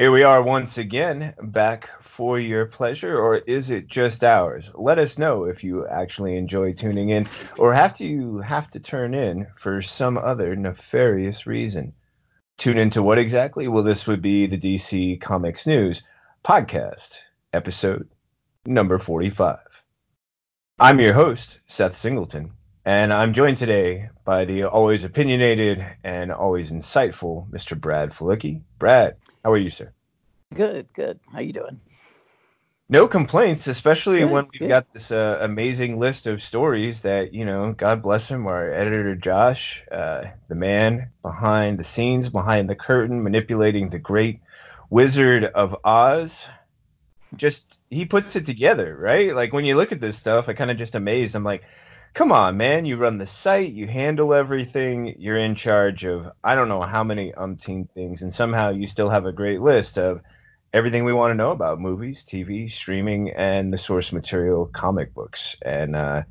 Here we are once again, back for your pleasure, or is it just ours? Let us know if you actually enjoy tuning in, or have to you have to turn in for some other nefarious reason. Tune into what exactly? Well, this would be the DC Comics News podcast, episode number 45. I'm your host, Seth Singleton, and I'm joined today by the always opinionated and always insightful Mr. Brad Felicki. Brad, how are you, sir? Good, good. How you doing? No complaints, especially Good, when we've good. got this uh, amazing list of stories that, you know, God bless him, our editor Josh, uh, the man behind the scenes, behind the curtain, manipulating the great Wizard of Oz. Just, he puts it together, right? Like when you look at this stuff, I kind of just amazed. I'm like, come on, man, you run the site, you handle everything, you're in charge of I don't know how many umpteen things, and somehow you still have a great list of everything we want to know about movies, TV, streaming, and the source material, comic books. And uh,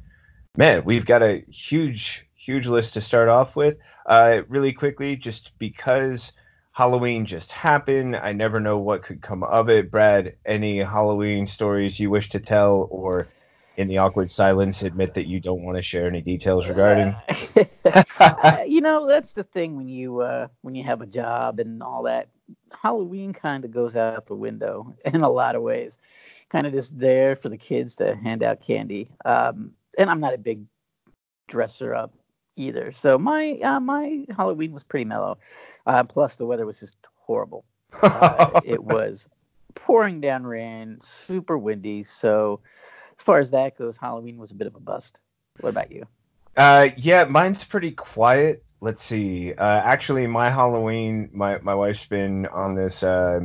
man, we've got a huge, huge list to start off with. Uh, really quickly, just because Halloween just happened, I never know what could come of it. Brad, any Halloween stories you wish to tell, or in the awkward silence, admit that you don't want to share any details regarding? Uh, you know, that's the thing when you uh, when you have a job and all that. Halloween kind of goes out the window in a lot of ways. Kind of just there for the kids to hand out candy. Um, and I'm not a big dresser up either, so my uh, my Halloween was pretty mellow. Uh, plus, the weather was just horrible. Uh, it was pouring down rain, super windy. So, as far as that goes, Halloween was a bit of a bust. What about you? Uh, yeah, mine's pretty quiet. Let's see. Uh, actually, my Halloween, my my wife's been on this uh,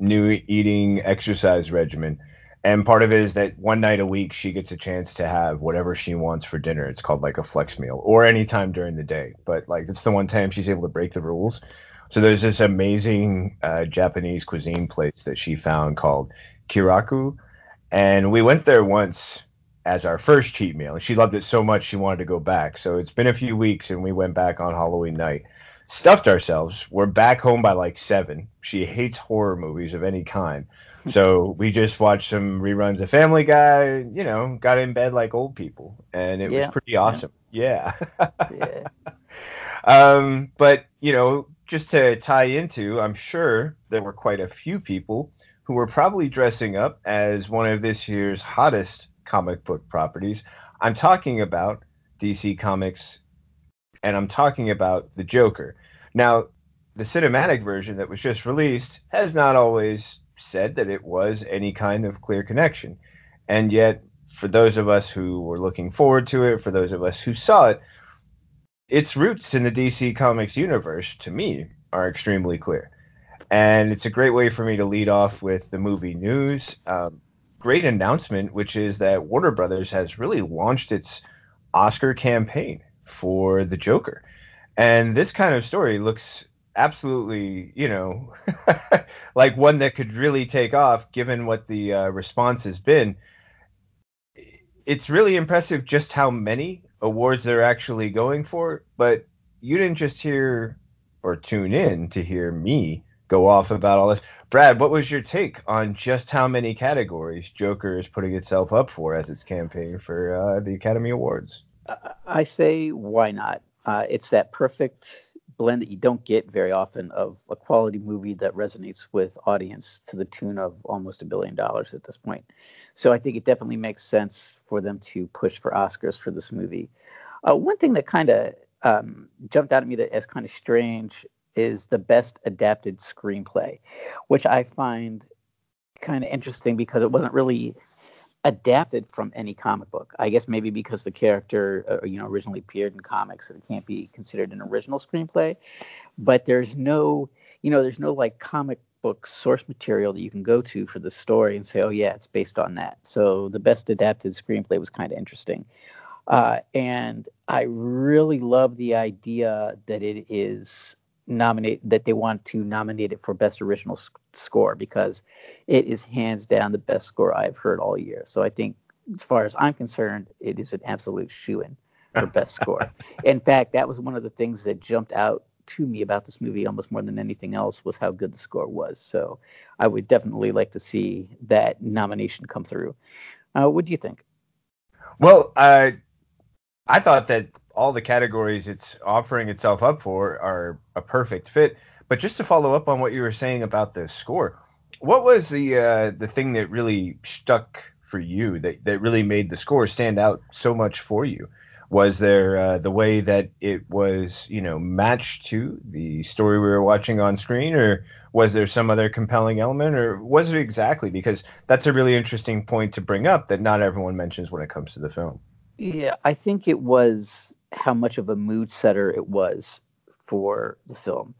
new eating exercise regimen, and part of it is that one night a week she gets a chance to have whatever she wants for dinner. It's called like a flex meal, or any time during the day. But like it's the one time she's able to break the rules. So there's this amazing uh, Japanese cuisine place that she found called Kiraku, and we went there once as our first cheat meal. And she loved it so much she wanted to go back. So it's been a few weeks and we went back on Halloween night. Stuffed ourselves. We're back home by like seven. She hates horror movies of any kind. So we just watched some reruns of Family Guy, you know, got in bed like old people. And it Yeah, was pretty awesome. Yeah. Yeah. um, but, you know, just to tie into, I'm sure there were quite a few people who were probably dressing up as one of this year's hottest comic book properties. I'm talking about DC Comics and I'm talking about the Joker. Now, the cinematic version that was just released has not always said that it was any kind of clear connection. And yet, for those of us who were looking forward to it, for those of us who saw it, its roots in the DC Comics universe, to me, are extremely clear. And it's a great way for me to lead off with the movie news. Um, great announcement, which is that Warner Brothers has really launched its Oscar campaign for the Joker. And this kind of story looks absolutely, you know, like one that could really take off given what the uh, response has been. It's really impressive just how many awards they're actually going for, but you didn't just hear or tune in to hear me go off about all this. Brad, what was your take on just how many categories Joker is putting itself up for as its campaign for uh, the Academy Awards? I say, why not? Uh, it's that perfect blend that you don't get very often of a quality movie that resonates with audience to the tune of almost a billion dollars at this point. So I think it definitely makes sense for them to push for Oscars for this movie. Uh, one thing that kind of um, jumped out at me that as kind of strange is the best adapted screenplay, which I find kind of interesting because it wasn't really adapted from any comic book. I guess maybe because the character, uh, you know, originally appeared in comics it can't be considered an original screenplay. But there's no, you know, there's no like comic book source material that you can go to for the story and say, oh yeah, it's based on that. So the best adapted screenplay was kind of interesting. Uh, and I really love the idea that it is nominate that they want to nominate it for best original s- score because it is hands down the best score I've heard all year. So I think, as far as I'm concerned, it is an absolute shoe in for best score. In fact, that was one of the things that jumped out to me about this movie almost more than anything else was how good the score was. So I would definitely like to see that nomination come through. Uh, what do you think? Well, uh, I thought that all the categories it's offering itself up for are a perfect fit. But just to follow up on what you were saying about the score, what was the uh, the thing that really stuck for you that, that really made the score stand out so much for you? Was there uh, the way that it was, you know, matched to the story we were watching on screen, or was there some other compelling element, or was it exactly? Because that's a really interesting point to bring up that not everyone mentions when it comes to the film. Yeah, I think it was how much of a mood setter it was for the film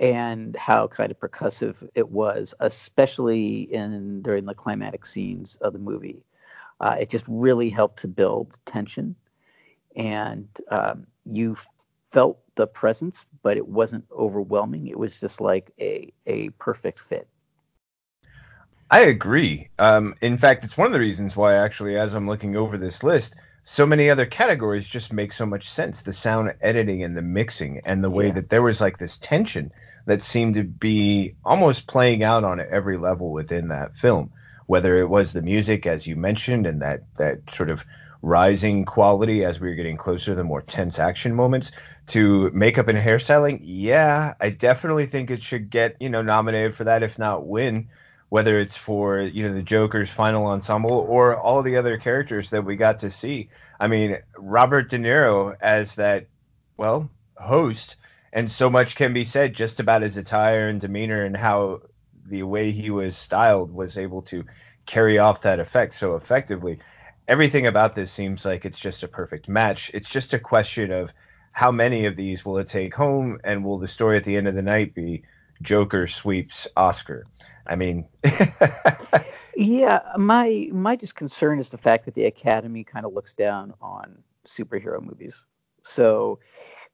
and how kind of percussive it was, especially in during the climatic scenes of the movie. Uh, it just really helped to build tension, and um, you felt the presence, but it wasn't overwhelming. It was just like a a perfect fit. I agree. Um, in fact, it's one of the reasons why actually, as I'm looking over this list, so many other categories just make so much sense. The sound editing and the mixing and the way yeah. that there was like this tension that seemed to be almost playing out on every level within that film. Whether it was the music, as you mentioned, and that that sort of rising quality as we were getting closer to the more tense action moments, to makeup and hairstyling, yeah, I definitely think it should get you know nominated for that, if not win whether it's for you know the Joker's final ensemble or all the other characters that we got to see. I mean, Robert De Niro as that well host, and so much can be said just about his attire and demeanor and how the way he was styled was able to carry off that effect so effectively. Everything about this seems like it's just a perfect match. It's just a question of how many of these will it take home, and will the story at the end of the night be Joker sweeps Oscar? I mean, yeah, my my just concern is the fact that the Academy kind of looks down on superhero movies. So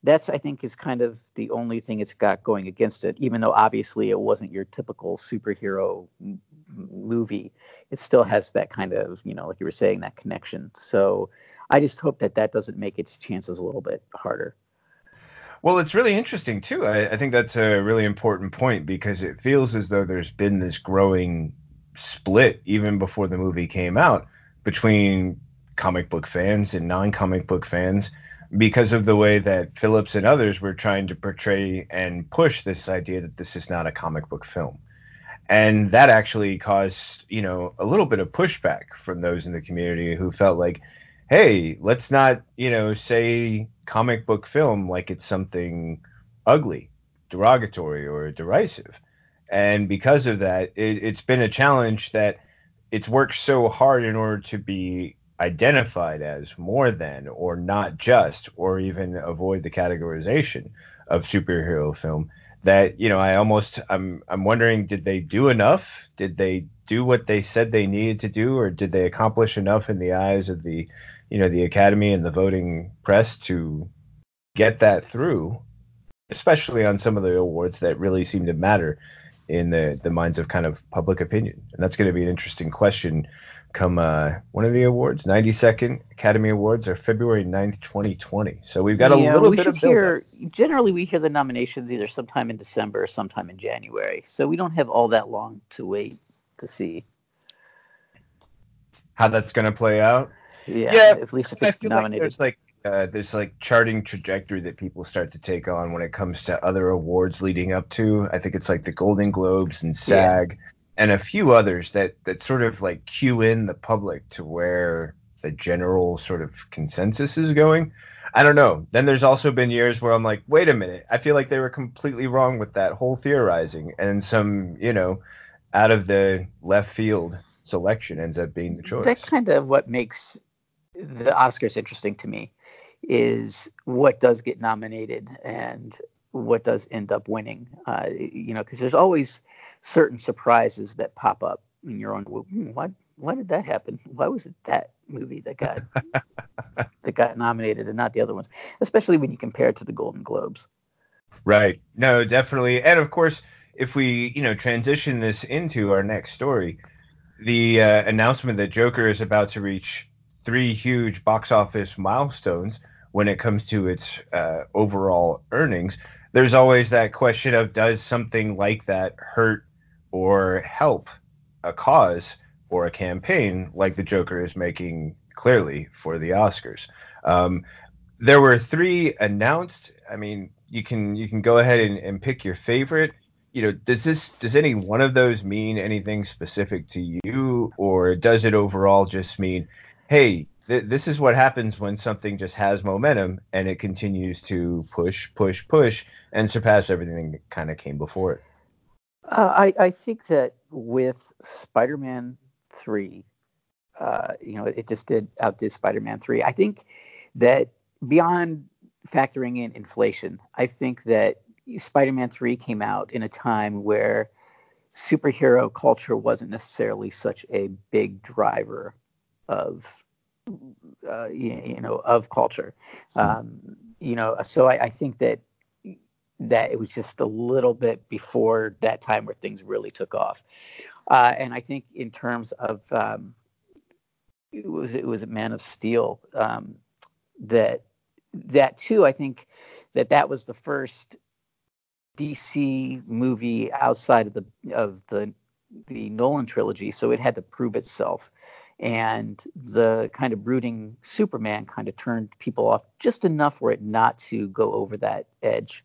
that's I think is kind of the only thing it's got going against it. Even though obviously it wasn't your typical superhero m- movie, it still has that kind of you know like you were saying that connection. So I just hope that that doesn't make its chances a little bit harder. Well, it's really interesting too. I, I, think that's a really important point because it feels as though there's been this growing split even before the movie came out between comic book fans and non-comic book fans because of the way that Phillips and others were trying to portray and push this idea that this is not a comic book film. And that actually caused, you know, a little bit of pushback from those in the community who felt like, hey, let's not, you know, say comic book film like it's something ugly, derogatory, or derisive. And because of that, it, it's been a challenge that it's worked so hard in order to be identified as more than or not just or even avoid the categorization of superhero film that you know I almost I'm I'm wondering did they do enough did they do what they said they needed to do or did they accomplish enough in the eyes of the you know the academy and the voting press to get that through especially on some of the awards that really seem to matter in the the minds of kind of public opinion. And that's going to be an interesting question come uh, one of the awards? 92nd academy awards are february 9th 2020 so we've got yeah, a little bit of hear, generally we hear the nominations either sometime in december or sometime in january. So we don't have all that long to wait to see. How that's going to play out yeah, yeah at least if it's nominated. Like there's like uh, there's like charting trajectory that people start to take on when it comes to other awards leading up to. I think it's like the Golden Globes and SAG yeah. and a few others that that sort of like cue in the public to where the general sort of consensus is going. I don't know. Then there's also been years where I'm like, wait a minute, I feel like they were completely wrong with that whole theorizing, and some, you know, out of the left field selection ends up being the choice. That kind of what makes the Oscars interesting to me is what does get nominated and what does end up winning. Uh, you know, because there's always certain surprises that pop up in your own. Hmm, why? Why did that happen? Why was it that movie that got that got nominated and not the other ones? Especially when you compare it to the Golden Globes. Right. No, definitely. And of course, if we you know transition this into our next story, the uh, announcement that Joker is about to reach three huge box office milestones when it comes to its uh, overall earnings, there's always that question of does something like that hurt or help a cause or a campaign like the Joker is making clearly for the Oscars. Um, there were three announced. I mean, you can you can go ahead and, and pick your favorite. You know, does this does any one of those mean anything specific to you, or does it overall just mean, hey, th- this is what happens when something just has momentum and it continues to push, push, push, and surpass everything that kind of came before it? Uh, I, I think that with Spider-Man three, uh, you know, it just did outdid Spider-Man three. I think that beyond factoring in inflation, I think that Spider-Man three came out in a time where superhero culture wasn't necessarily such a big driver of uh, you, know of culture um, you know so I, I, think that that it was just a little bit before that time where things really took off. Uh, and I think in terms of um, it was it was a Man of Steel um, that that too. I think that that was the first DC movie outside of the of the the Nolan trilogy, so it had to prove itself. And the kind of brooding Superman kind of turned people off just enough for it not to go over that edge.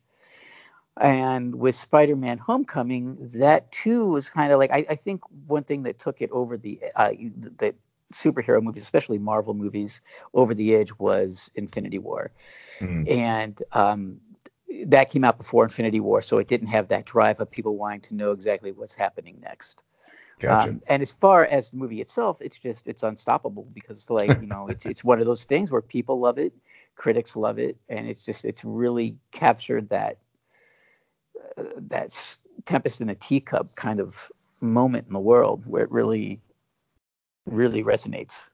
And with Spider Man Homecoming, that too was kind of like, I, I, think one thing that took it over the, uh, the superhero movies, especially Marvel movies, over the edge was Infinity War. Mm-hmm. And um, that came out before Infinity War, so it didn't have that drive of people wanting to know exactly what's happening next. Gotcha. Um, and as far as the movie itself, it's just it's unstoppable because like you know it's it's one of those things where people love it, critics love it, and it's just it's really captured that that's tempest in a teacup kind of moment in the world where it really really resonates.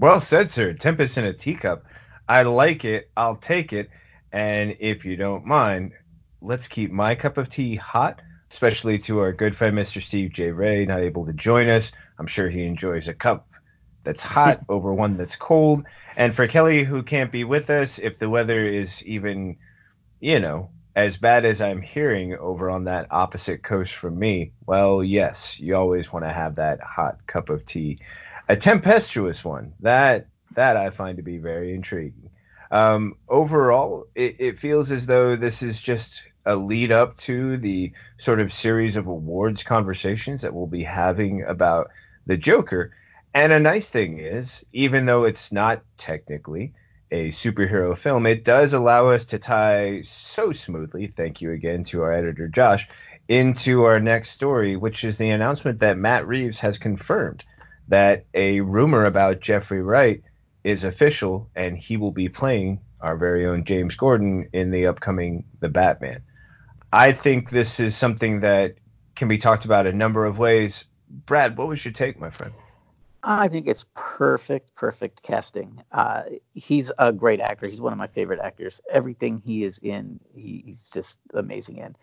Well said sir. Tempest in a teacup. I like it. I'll take it. And if you don't mind let's keep my cup of tea hot especially to our good friend mr steve j ray not able to join us i'm sure he enjoys a cup that's hot over one that's cold and for kelly who can't be with us if the weather is even you know as bad as I'm hearing over on that opposite coast from me, well, yes, you always want to have that hot cup of tea, a tempestuous one. That that I find to be very intriguing. Um, overall, it, it feels as though this is just a lead up to the sort of series of awards conversations that we'll be having about the Joker. And a nice thing is, even though it's not technically a superhero film, it does allow us to tie so smoothly, thank you again to our editor Josh, into our next story, which is the announcement that Matt Reeves has confirmed that a rumor about Jeffrey Wright is official and he will be playing our very own James Gordon in the upcoming The Batman. I think this is something that can be talked about a number of ways. Brad, what was your take, my friend? I think it's perfect, perfect casting. Uh, he's a great actor. He's one of my favorite actors. Everything he is in, he, he's just amazing in.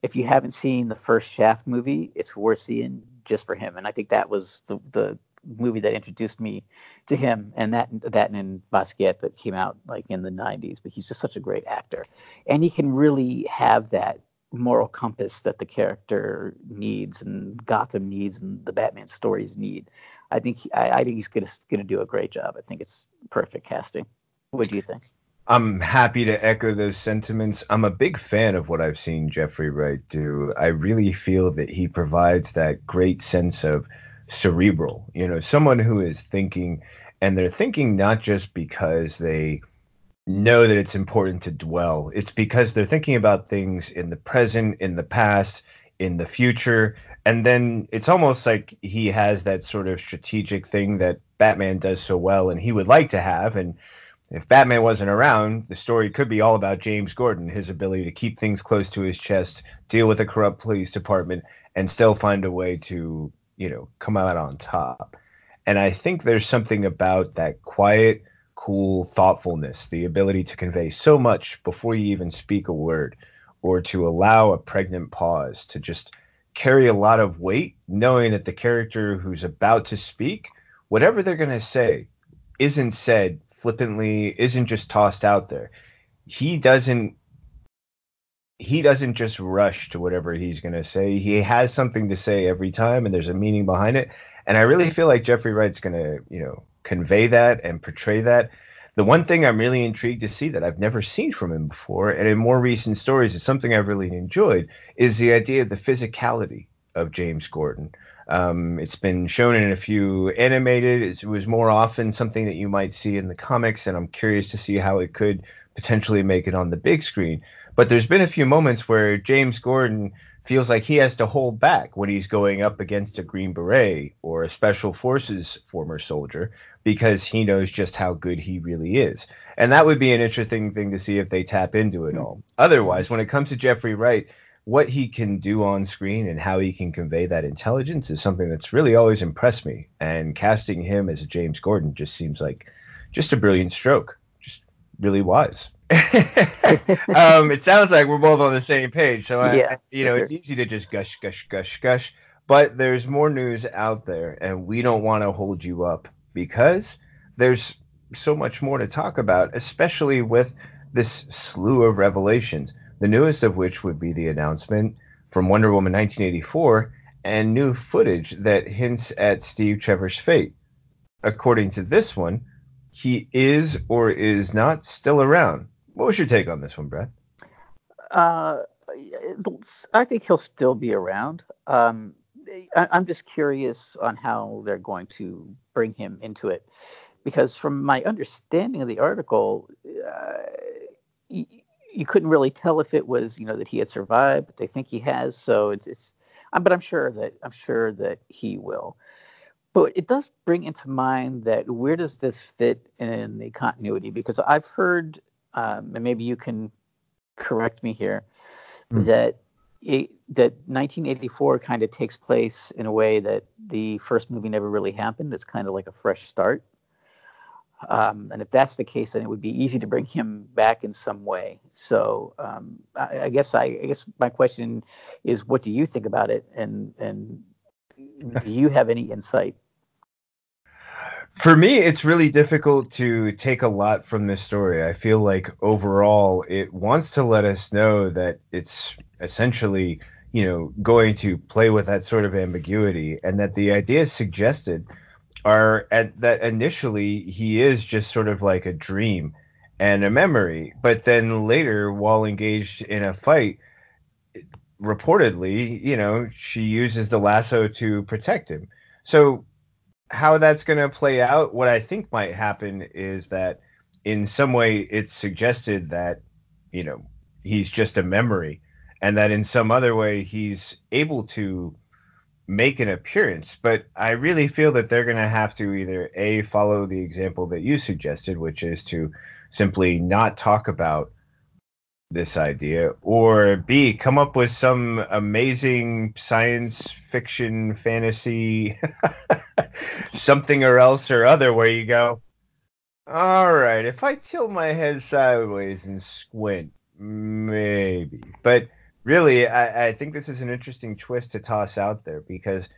If you haven't seen the first Shaft movie, it's worth seeing just for him. And I think that was the the movie that introduced me to him, and that that and Basquiat that came out like in the 90s. But he's just such a great actor, and he can really have that moral compass that the character needs and Gotham needs and the Batman stories need. I think I, I, think he's gonna gonna do a great job. I think it's perfect casting. What do you think? I'm happy to echo those sentiments. I'm a big fan of what I've seen Jeffrey Wright do. I really feel that he provides that great sense of cerebral, you know, someone who is thinking and they're thinking not just because they know that it's important to dwell. It's because they're thinking about things in the present, in the past, in the future. And then it's almost like he has that sort of strategic thing that Batman does so well and he would like to have. And if Batman wasn't around, the story could be all about James Gordon, his ability to keep things close to his chest, deal with a corrupt police department, and still find a way to, you know, come out on top. And I think there's something about that quiet, cool thoughtfulness, the ability to convey so much before you even speak a word, or to allow a pregnant pause to just carry a lot of weight, knowing that the character who's about to speak, whatever they're going to say, isn't said flippantly, isn't just tossed out there. He doesn't he doesn't just rush to whatever he's going to say. He has something to say every time, and there's a meaning behind it. And I really feel like Jeffrey Wright's going to, you know, convey that and portray that. The one thing I'm really intrigued to see that I've never seen from him before, and in more recent stories, it's something I've really enjoyed, is the idea of the physicality of James Gordon. Um, it's been shown in a few animated. It was more often something that you might see in the comics, and I'm curious to see how it could potentially make it on the big screen. But there's been a few moments where James Gordon feels like he has to hold back when he's going up against a Green Beret or a Special Forces former soldier because he knows just how good he really is. And that would be an interesting thing to see if they tap into it all. Otherwise, when it comes to Jeffrey Wright, what he can do on screen and how he can convey that intelligence is something that's really always impressed me. And casting him as a James Gordon just seems like just a brilliant stroke. Just really wise. um, it sounds like we're both on the same page. So, I, yeah, you know, sure. it's easy to just gush, gush, gush, gush. But there's more news out there, and we don't want to hold you up because there's so much more to talk about, especially with this slew of revelations. The newest of which would be the announcement from Wonder Woman 1984 and new footage that hints at Steve Trevor's fate. According to this one, he is or is not still around. What was your take on this one, Brad? Uh, I think he'll still be around. Um, I, am just curious on how they're going to bring him into it, because from my understanding of the article, uh, you, you, couldn't really tell if it was you know that he had survived, but they think he has. So it's, it's but I'm sure that I'm sure that he will. But it does bring into mind that where does this fit in the continuity? Because I've heard um, and maybe you can correct me here, mm. that it, that 1984 kind of takes place in a way that the first movie never really happened. It's kind of like a fresh start. Um, and if that's the case, then it would be easy to bring him back in some way. So um, I, I, guess I, I, guess my question is, what do you think about it, and and do you have any insight for me, it's really difficult to take a lot from this story. I feel like overall, it wants to let us know that it's essentially, you know, going to play with that sort of ambiguity, and that the ideas suggested are at that initially he is just sort of like a dream and a memory, but then later, while engaged in a fight, reportedly, you know, she uses the lasso to protect him. So how that's going to play out, what I think might happen is that in some way it's suggested that, you know, he's just a memory and that in some other way he's able to make an appearance. But I really feel that they're going to have to either A, follow the example that you suggested, which is to simply not talk about this idea, or B, come up with some amazing science fiction fantasy something or else or other where you go, all right, if I tilt my head sideways and squint, maybe. But really, I, I think this is an interesting twist to toss out there because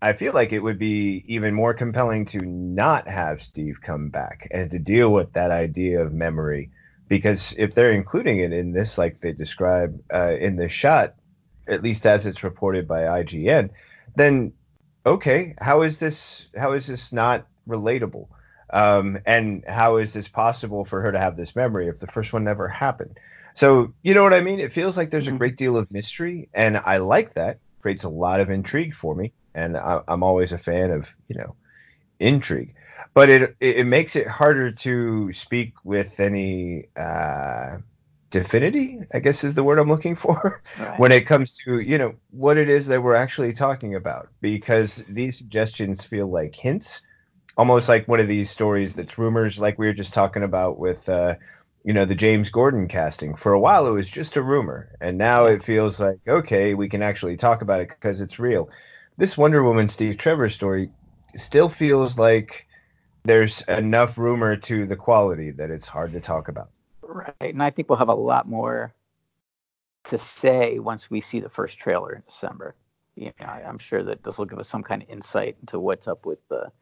I feel like it would be even more compelling to not have Steve come back and to deal with that idea of memory because if they're including it in this, like they describe uh, in the shot, at least as it's reported by IGN, then okay, how is this? How is this not relatable? Um, and how is this possible for her to have this memory if the first one never happened? So you know what I mean? It feels like there's a mm-hmm. great deal of mystery, and I like that. Creates a lot of intrigue for me, and I, I'm always a fan of you know intrigue but it it makes it harder to speak with any uh, divinity, I guess is the word I'm looking for, right. when it comes to you know what it is that we're actually talking about, because these suggestions feel like hints, almost like one of these stories that's rumors, like we were just talking about with. Uh, you know the James Gordon casting. For a while, it was just a rumor, and now it feels like okay, we can actually talk about it because it's real. This Wonder Woman Steve Trevor story still feels like there's enough rumor to the quality that it's hard to talk about. Right, and I think we'll have a lot more to say once we see the first trailer in December. You know, I'm sure that this will give us some kind of insight into what's up with the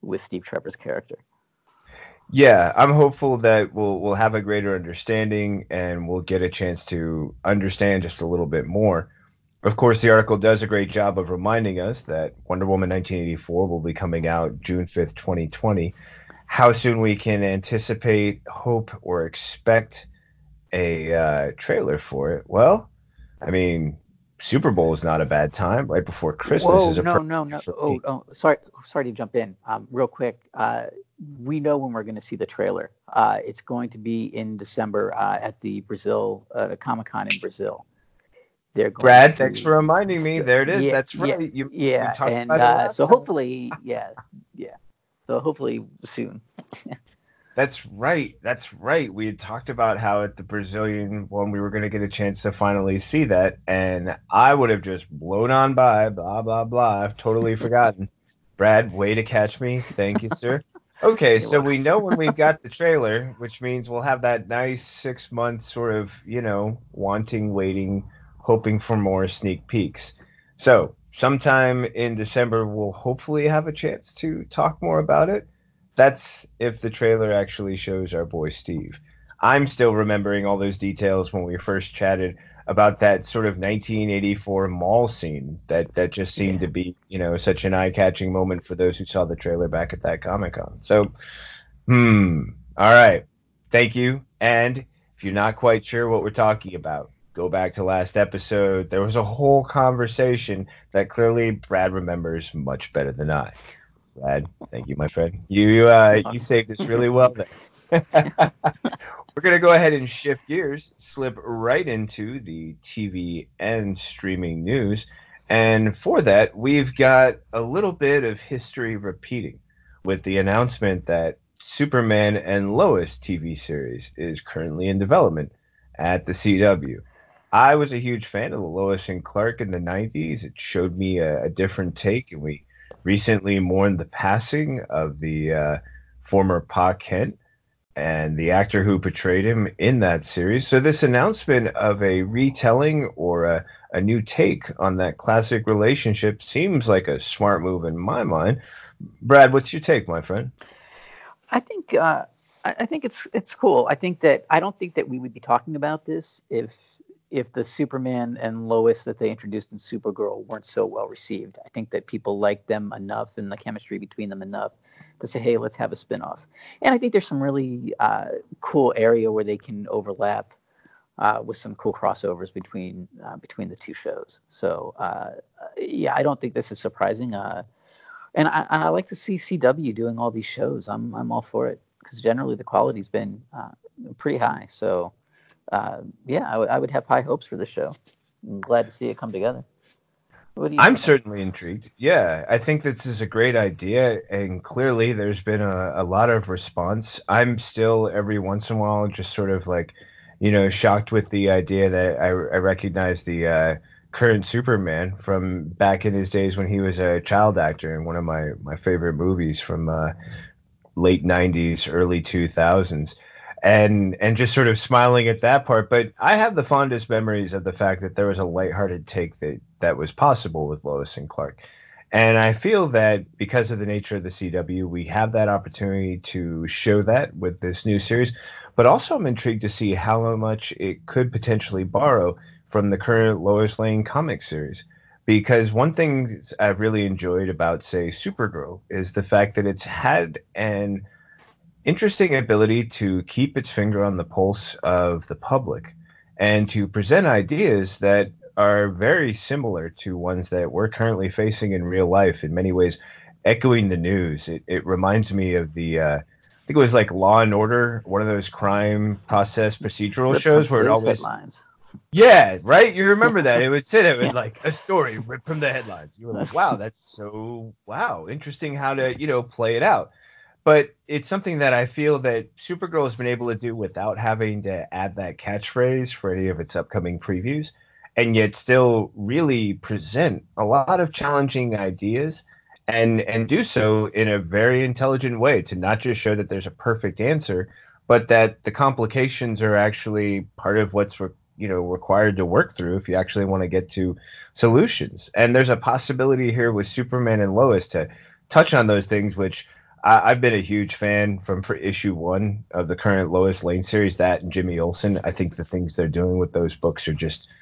with Steve Trevor's character. Yeah, I'm hopeful that we'll we'll have a greater understanding and we'll get a chance to understand just a little bit more. Of course, the article does a great job of reminding us that Wonder Woman 1984 will be coming out June 5th, 2020. How soon we can anticipate, hope, or expect a uh, trailer for it? Well, I mean, Super Bowl is not a bad time. Right before Christmas Whoa, is a no, no, no. Oh, oh, sorry, sorry to jump in. Um, real quick, uh, we know when we're going to see the trailer. Uh, it's going to be in December uh, at the Brazil uh, Comic Con in Brazil. They're Brad, to, thanks for reminding me. There it is. Yeah, That's right. Yeah, you, yeah. You and uh, so time. hopefully, yeah, yeah. So hopefully soon. That's right. That's right. We had talked about how at the Brazilian one we were going to get a chance to finally see that, and I would have just blown on by, blah blah blah. I've totally forgotten. Brad, way to catch me. Thank you, sir. Okay, so we know when we've got the trailer, which means we'll have that nice six month sort of, you know, wanting, waiting, hoping for more sneak peeks. So sometime in December, we'll hopefully have a chance to talk more about it. That's if the trailer actually shows our boy Steve. I'm still remembering all those details when we first chatted about that sort of 1984 mall scene that that just seemed yeah. to be you know such an eye-catching moment for those who saw the trailer back at that Comic Con. So, hmm, all right, thank you. And if you're not quite sure what we're talking about, go back to last episode. There was a whole conversation that clearly Brad remembers much better than I. Brad, thank you, my friend. You uh, you saved us really well there. We're going to go ahead and shift gears, slip right into the TV and streaming news. And for that, we've got a little bit of history repeating with the announcement that Superman and Lois TV series is currently in development at the CW. I was a huge fan of Lois and Clark in the 90s. It showed me a, a different take, and we recently mourned the passing of the uh, former Pa Kent and the actor who portrayed him in that series. So this announcement of a retelling or a, a new take on that classic relationship seems like a smart move in my mind. Brad, what's your take, my friend? I think uh, I think it's it's cool. I think that I don't think that we would be talking about this if if the Superman and Lois that they introduced in Supergirl weren't so well received. I think that people liked them enough and the chemistry between them enough to say, hey, let's have a spinoff. And I think there's some really uh, cool area where they can overlap uh, with some cool crossovers between uh, between the two shows. So uh, yeah, I don't think this is surprising. Uh, and I, I, like to see CW doing all these shows. I'm I'm all for it because generally the quality's been uh, pretty high. So yeah, I, w- I would have high hopes for the show. I'm glad to see it come together. I'm certainly intrigued. Yeah, I think this is a great idea, and clearly there's been a, a lot of response. I'm still every once in a while just sort of like, you know, shocked with the idea that I, I recognize the uh, current Superman from back in his days when he was a child actor in one of my my favorite movies from uh, late '90s, early 2000s and and just sort of smiling at that part. But I have the fondest memories of the fact that there was a lighthearted take that that was possible with Lois and Clark. And I feel that because of the nature of the CW, we have that opportunity to show that with this new series. But also, I'm intrigued to see how much it could potentially borrow from the current Lois Lane comic series. Because one thing I've really enjoyed about, say, Supergirl is the fact that it's had an interesting ability to keep its finger on the pulse of the public and to present ideas that are very similar to ones that we're currently facing in real life in many ways echoing the news. It, it reminds me of the uh, i think it was like law and order one of those crime process procedural shows where it always headlines. yeah right? You remember that. It would say that with yeah. like a story ripped from the headlines. You were like wow that's so wow interesting how to you know play it out but it's something that I feel that Supergirl has been able to do without having to add that catchphrase for any of its upcoming previews, and yet still really present a lot of challenging ideas and and do so in a very intelligent way to not just show that there's a perfect answer, but that the complications are actually part of what's re- you know required to work through if you actually want to get to solutions. And there's a possibility here with Superman and Lois to touch on those things which I, have been a huge fan from for issue one of the current Lois Lane series. That and Jimmy Olsen. I think the things they're doing with those books are just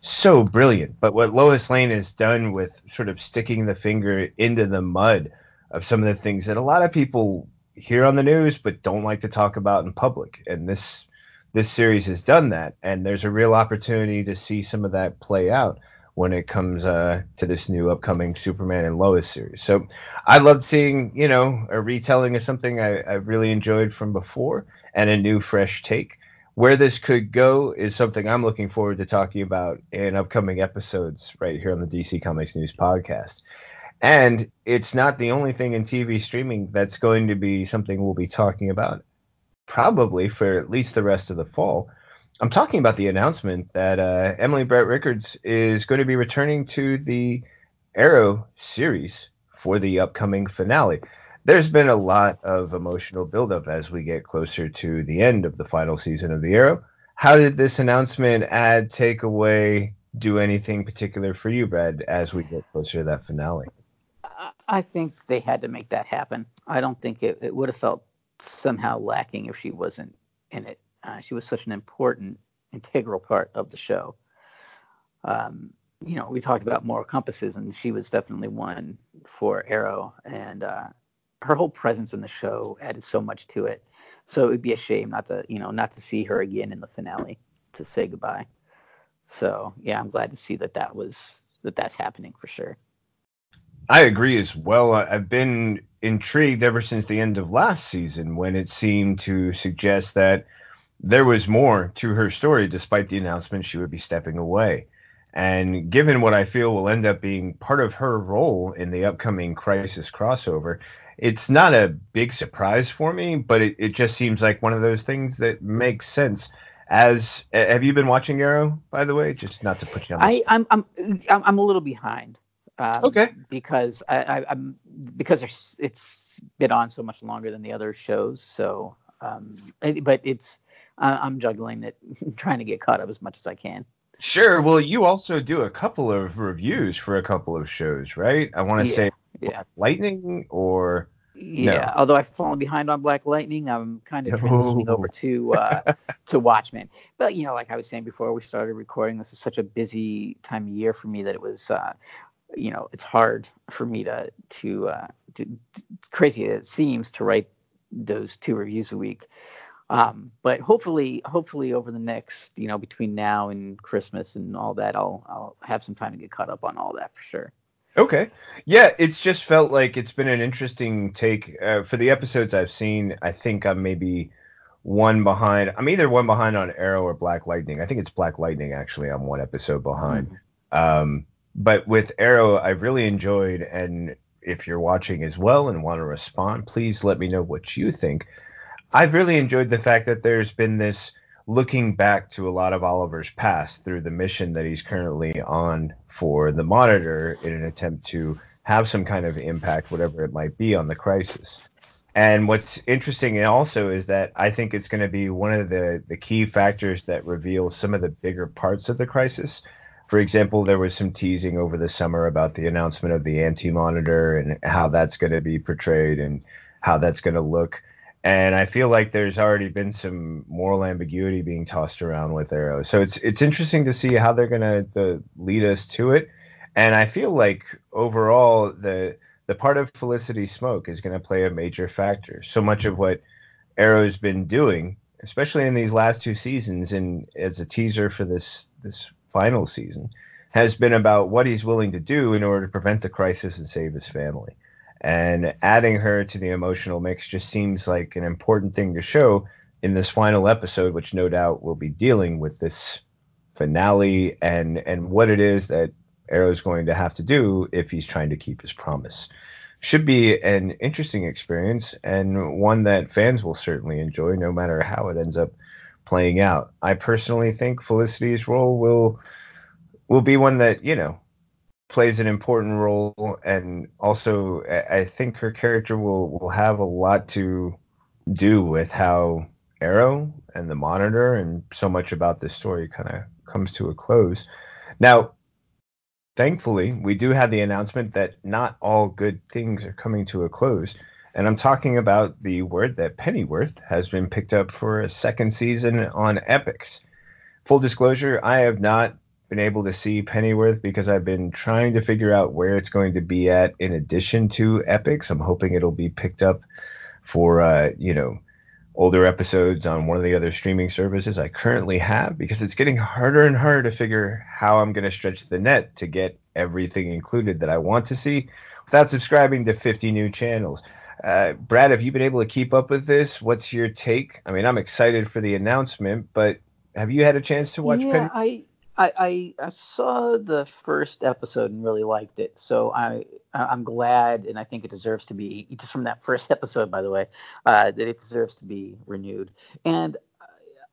so brilliant. But what Lois Lane has done with sort of sticking the finger into the mud of some of the things that a lot of people hear on the news but don't like to talk about in public, and this this series has done that, and there's a real opportunity to see some of that play out when it comes uh, to this new upcoming Superman and Lois series. So I loved seeing, you know, a retelling of something I, I really enjoyed from before and a new fresh take. Where this could go is something I'm looking forward to talking about in upcoming episodes right here on the DC Comics News podcast. And it's not the only thing in TV streaming that's going to be something we'll be talking about probably for at least the rest of the fall. I'm talking about the announcement that uh, Emily Bett Rickards is going to be returning to the Arrow series for the upcoming finale. There's been a lot of emotional buildup as we get closer to the end of the final season of the Arrow. How did this announcement add, take away, do anything particular for you, Brad, as we get closer to that finale? I think they had to make that happen. I don't think it, it would have felt somehow lacking if she wasn't in it. Uh, she was such an important, integral part of the show. Um, you know, we talked about moral compasses, and she was definitely one for Arrow, and uh, her whole presence in the show added so much to it. So it would be a shame not to, you know, not to see her again in the finale to say goodbye. So yeah, I'm glad to see that that was that that's happening for sure. I agree as well. I've been intrigued ever since the end of last season when it seemed to suggest that there was more to her story despite the announcement she would be stepping away. And given what I feel will end up being part of her role in the upcoming Crisis crossover, it's not a big surprise for me, but it, it just seems like one of those things that makes sense. As have you been watching Arrow, by the way? Just not to put you on. I, I'm I'm I'm a little behind. Um, okay. Because I, am because it's been on so much longer than the other shows. So, um, but it's I'm juggling it, trying to get caught up as much as I can. Sure. Well, you also do a couple of reviews for a couple of shows, right? I want to yeah, say yeah. Lightning or yeah. No. Although I've fallen behind on Black Lightning, I'm kind of transitioning over to uh, to Watchmen. But you know, like I was saying before we started recording, this is such a busy time of year for me that it was uh, you know it's hard for me to to, uh, to, to crazy as it seems to write those two reviews a week. Um, but hopefully, hopefully over the next, you know, between now and Christmas and all that, I'll I'll have some time to get caught up on all that for sure. Okay. Yeah, it's just felt like it's been an interesting take uh, for the episodes I've seen. I think I'm maybe one behind. I'm either one behind on Arrow or Black Lightning. I think it's Black Lightning actually. I'm one episode behind. Mm-hmm. Um, but with Arrow, I've really enjoyed, and if you're watching as well and want to respond, please let me know what you think. I've really enjoyed the fact that there's been this looking back to a lot of Oliver's past through the mission that he's currently on for the Monitor in an attempt to have some kind of impact, whatever it might be, on the crisis. And what's interesting also is that I think it's going to be one of the, the key factors that reveals some of the bigger parts of the crisis for example, there was some teasing over the summer about the announcement of the anti monitor and how that's going to be portrayed and how that's going to look. And I feel like there's already been some moral ambiguity being tossed around with Arrow. So it's it's interesting to see how they're going to lead us to it. And I feel like overall the the part of Felicity Smoak is to play a major factor. So much of what Arrow's been doing, especially in these last two seasons, and as a teaser for this this final season has been about what he's willing to do in order to prevent the crisis and save his family. And adding her to the emotional mix just seems like an important thing to show in this final episode, which no doubt will be dealing with this finale and and what it is that Arrow's going to have to do if he's trying to keep his promise. Should be an interesting experience and one that fans will certainly enjoy, no matter how it ends up playing out. I personally think Felicity's role will will be one that you know plays an important role, and also I think her character will will have a lot to do with how Arrow and the Monitor and so much about this story kind of comes to a close. Now, thankfully, we do have the announcement that not all good things are coming to a close. And I'm talking about the word that Pennyworth has been picked up for a second season on Epix. Full disclosure, I have not been able to see Pennyworth because I've been trying to figure out where it's going to be at in addition to Epix. I'm hoping it'll be picked up for uh, you know older episodes on one of the other streaming services I currently have because it's getting harder and harder to figure how I'm going to stretch the net to get everything included that I want to see without subscribing to 50 new channels. Uh, Brad, have you been able to keep up with this? What's your take? I mean, I'm excited for the announcement, but have you had a chance to watch yeah, Penny? I I, I, saw the first episode and really liked it. So I I'm glad, and I think it deserves to be just from that first episode, by the way, uh, that it deserves to be renewed. And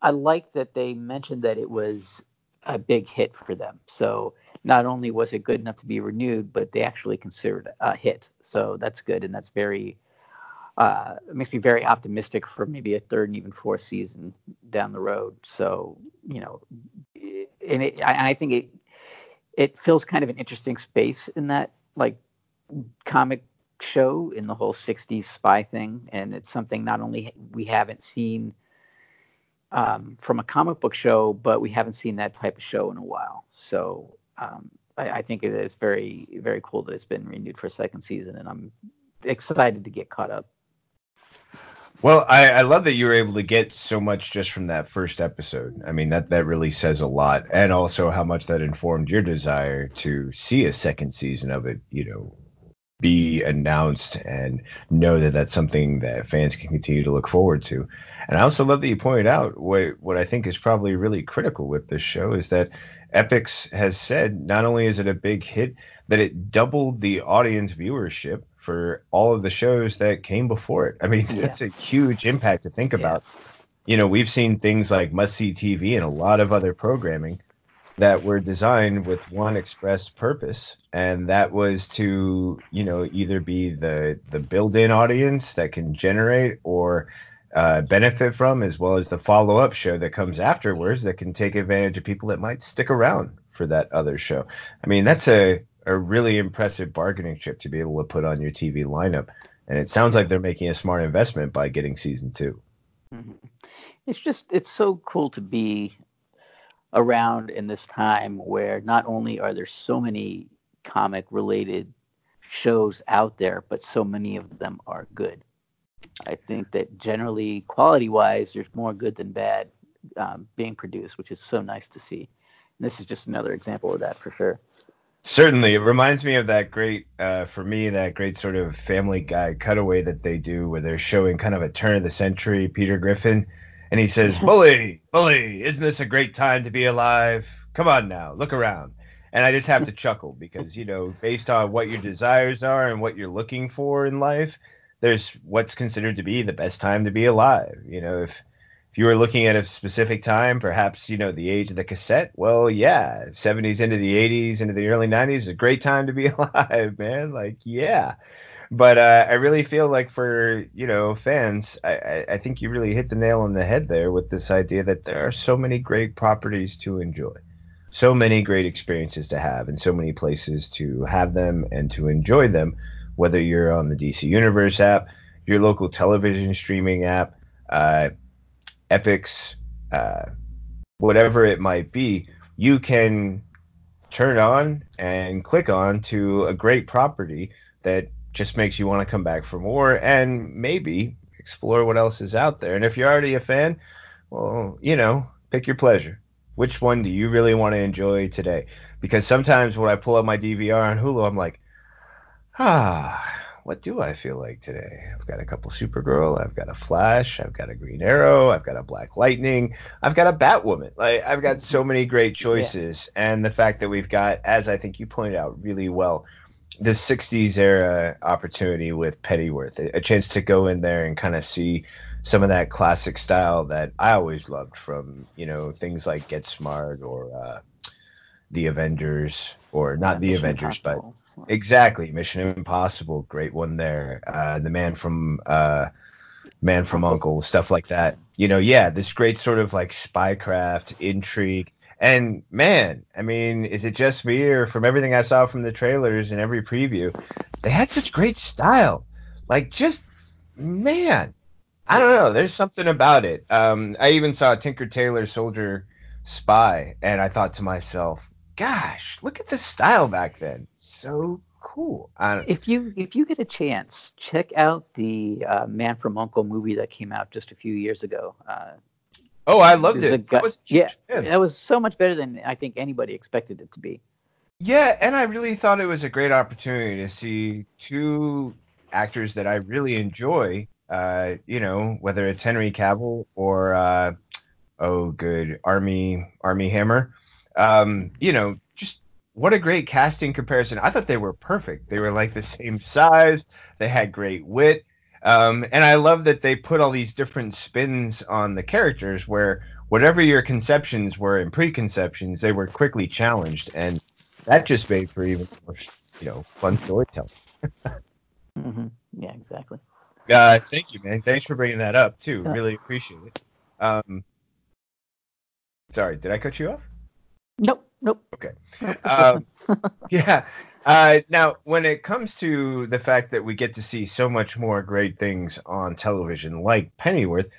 I like that they mentioned that it was a big hit for them. So not only was it good enough to be renewed, but they actually considered a hit. So that's good, and that's very uh, it makes me very optimistic for maybe a third and even fourth season down the road. So you know, and it, I, I think it it fills kind of an interesting space in that like comic show in the whole 60s spy thing. And it's something not only we haven't seen um, from a comic book show but we haven't seen that type of show in a while. So um, I, I, think it is very very cool that it's been renewed for a second season and i'm excited to get caught up well, I, I, love that you were able to get so much just from that first episode. I mean, that that really says a lot, and also how much that informed your desire to see a second season of it. You know, be announced and know that that's something that fans can continue to look forward to. And I also love that you pointed out what what I think is probably really critical with this show is that Epix has said not only is it a big hit, that it doubled the audience viewership for all of the shows that came before it. I mean, yeah. that's a huge impact to think about. You know, we've seen things like Must See TV and a lot of other programming that were designed with one express purpose, and that was to, you know, either be the the built-in audience that can generate or uh, benefit from, as well as the follow-up show that comes afterwards that can take advantage of people that might stick around for that other show. I mean, that's a a really impressive bargaining chip to be able to put on your TV lineup. And it sounds like they're making a smart investment by getting season 2 mm-hmm. It's just it's so cool to be around in this time where not only are there so many comic related shows out there, but so many of them are good. I think that generally, quality wise, there's more good than bad um, being produced, which is so nice to see. And this is just another example of that for sure. Certainly, it reminds me of that great, uh, for me, that great sort of Family Guy cutaway that they do, where they're showing kind of a turn of the century Peter Griffin, and he says, "Bully, bully, isn't this a great time to be alive? Come on now, look around." And I just have to chuckle because you know, based on what your desires are and what you're looking for in life, there's what's considered to be the best time to be alive. You know, if if you were looking at a specific time, perhaps you know the age of the cassette. Well, yeah, 70s into the 80s into the early 90s is a great time to be alive, man. Like, yeah. But uh, I really feel like for you know fans, I, I think you really hit the nail on the head there with this idea that there are so many great properties to enjoy, so many great experiences to have, and so many places to have them and to enjoy them. Whether you're on the DC Universe app, your local television streaming app, uh, Epix, uh, whatever it might be, you can turn on and click on to a great property that just makes you want to come back for more and maybe explore what else is out there. And if you're already a fan, well, you know, pick your pleasure. Which one do you really want to enjoy today? Because sometimes when I pull up my DVR on Hulu, I'm like, ah, what do I feel like today? I've got a couple Supergirl, I've got a Flash, I've got a Green Arrow, I've got a Black Lightning, I've got a Batwoman. Like I've got so many great choices, yeah. and the fact that we've got, as I think you pointed out really well, the 60s era opportunity with Pennyworth, a, a chance to go in there and kind of see some of that classic style that I always loved from, you know, things like Get Smart or uh, the Avengers, or not yeah, the Avengers, Impossible. Exactly Mission Impossible, great one there. Uh, the Man from uh, Man from Uncle, stuff like that. You know, yeah, this great sort of like spycraft intrigue. And man, I mean, is it just me or from everything I saw from the trailers and every preview, they had such great style. Like just man, I don't know. There's something about it. Um, I even saw Tinker Tailor Soldier Spy, and I thought to myself, gosh, look at the style back then. So cool. if you if you get a chance, check out the uh, Man from Uncle movie that came out just a few years ago. Uh, oh, I loved it. Guy, yeah, that was so much better than I think anybody expected it to be. Yeah, and I really thought it was a great opportunity to see two actors that I really enjoy. Uh, you know, whether it's Henry Cavill or uh, oh, good Army Armie Hammer. Um, you know, just what a great casting comparison. I thought they were perfect. They were like the same size. They had great wit. Um, and I love that they put all these different spins on the characters where whatever your conceptions were and preconceptions, they were quickly challenged. And that just made for even more, you know, fun storytelling. mm-hmm. Yeah, exactly. Uh, thank you, man. Thanks for bringing that up too. Really appreciate it. Um, sorry, did I cut you off? Nope, nope. Okay. um, yeah. Uh, now, when it comes to the fact that we get to see so much more great things on television, like Pennyworth,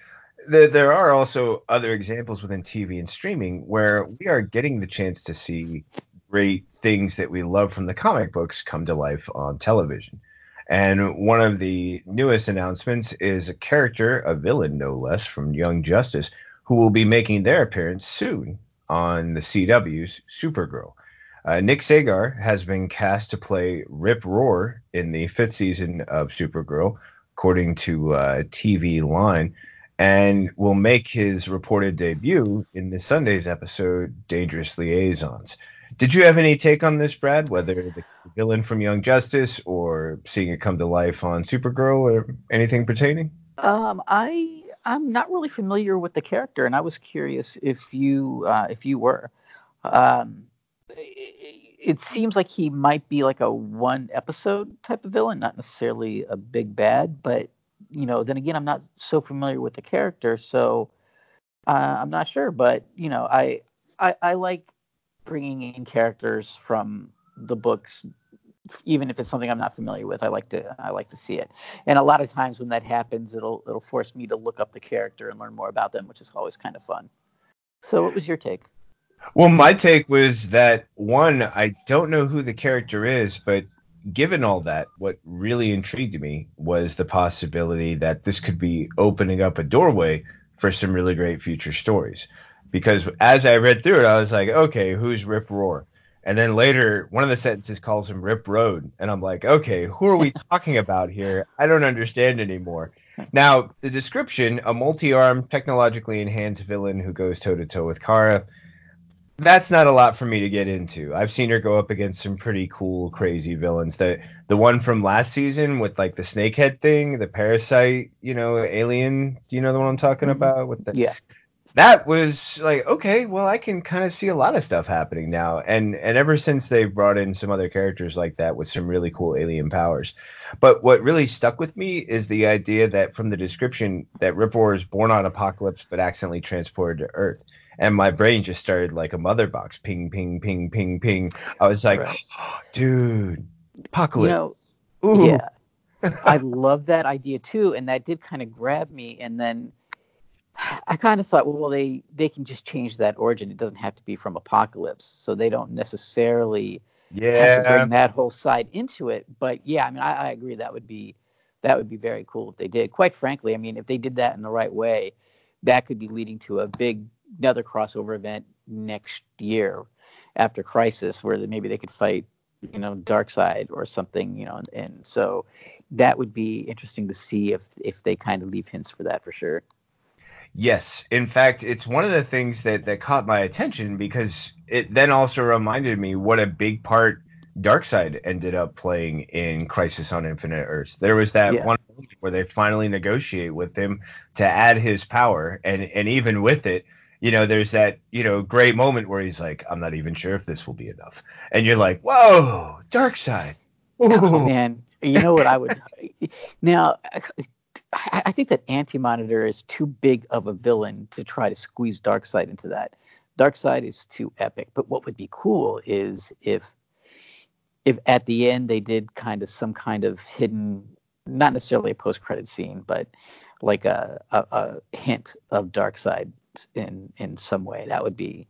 the, there are also other examples within TV and streaming where we are getting the chance to see great things that we love from the comic books come to life on television. And one of the newest announcements is a character, a villain no less, from Young Justice, who will be making their appearance soon on the CW's Supergirl. Uh, Nick Sagar has been cast to play Rip Roar in the fifth season of Supergirl, according to uh, TV Line, and will make his reported debut in the Sunday's episode Dangerous Liaisons. Did you have any take on this, Brad? Whether the villain from Young Justice or seeing it come to life on Supergirl or anything pertaining? Um, I I'm not really familiar with the character, and I was curious if you uh, if you were. Um, it, seems like he might be like a one episode type of villain, not necessarily a big bad, but you know, then again, I'm not so familiar with the character, so uh, I'm not sure. But you know, I, I I like bringing in characters from the books even if it's something I'm not familiar with, I like to I like to see it. And a lot of times when that happens, it'll it'll force me to look up the character and learn more about them, which is always kind of fun. So, what was your take? Well, my take was that one, I don't know who the character is, but given all that, what really intrigued me was the possibility that this could be opening up a doorway for some really great future stories. Because as I read through it, I was like, okay, who's Rip Roar? And then later, one of the sentences calls him Rip Road. And I'm like, okay, who are we talking about here? I don't understand anymore. Now, the description a multi armed, technologically enhanced villain who goes toe to toe with Kara. That's not a lot for me to get into. I've seen her go up against some pretty cool, crazy villains. The the one from last season with like the snakehead thing, the parasite, you know, alien. Do you know the one I'm talking mm-hmm. about? With the yeah that was like okay well i can kind of see a lot of stuff happening now and and ever since they've brought in some other characters like that with some really cool alien powers. But what really stuck with me is the idea that from the description that Rip Roar is born on Apokolips but accidentally transported to earth and my brain just started like a mother box ping ping ping ping ping. I was like right. oh, dude Apokolips you know, yeah. I love that idea too and that did kind of grab me and then I kind of thought, well, they they can just change that origin. It doesn't have to be from Apokolips, so they don't necessarily yeah. have to bring that whole side into it. But yeah, I mean, I, I agree that would be that would be very cool if they did. Quite frankly, I mean, if they did that in the right way, that could be leading to a big another crossover event next year after Crisis, where maybe they could fight, you know, Darkseid or something, you know, and, and so that would be interesting to see if if they kind of leave hints for that for sure. Yes, in fact, it's one of the things that that caught my attention because it then also reminded me what a big part Darkseid ended up playing in Crisis on Infinite Earths. There was that yeah. one moment where they finally negotiate with him to add his power, and and even with it, you know, there's that you know great moment where he's like, I'm not even sure if this will be enough, and you're like, whoa, Darkseid. Oh, man, you know what I would now I, I think that Anti Monitor is too big of a villain to try to squeeze Darkseid into that. Darkseid is too epic. But what would be cool is if if at the end they did kind of some kind of hidden not necessarily a post-credit scene, but like a, a, a hint of Darkseid in in some way. That would be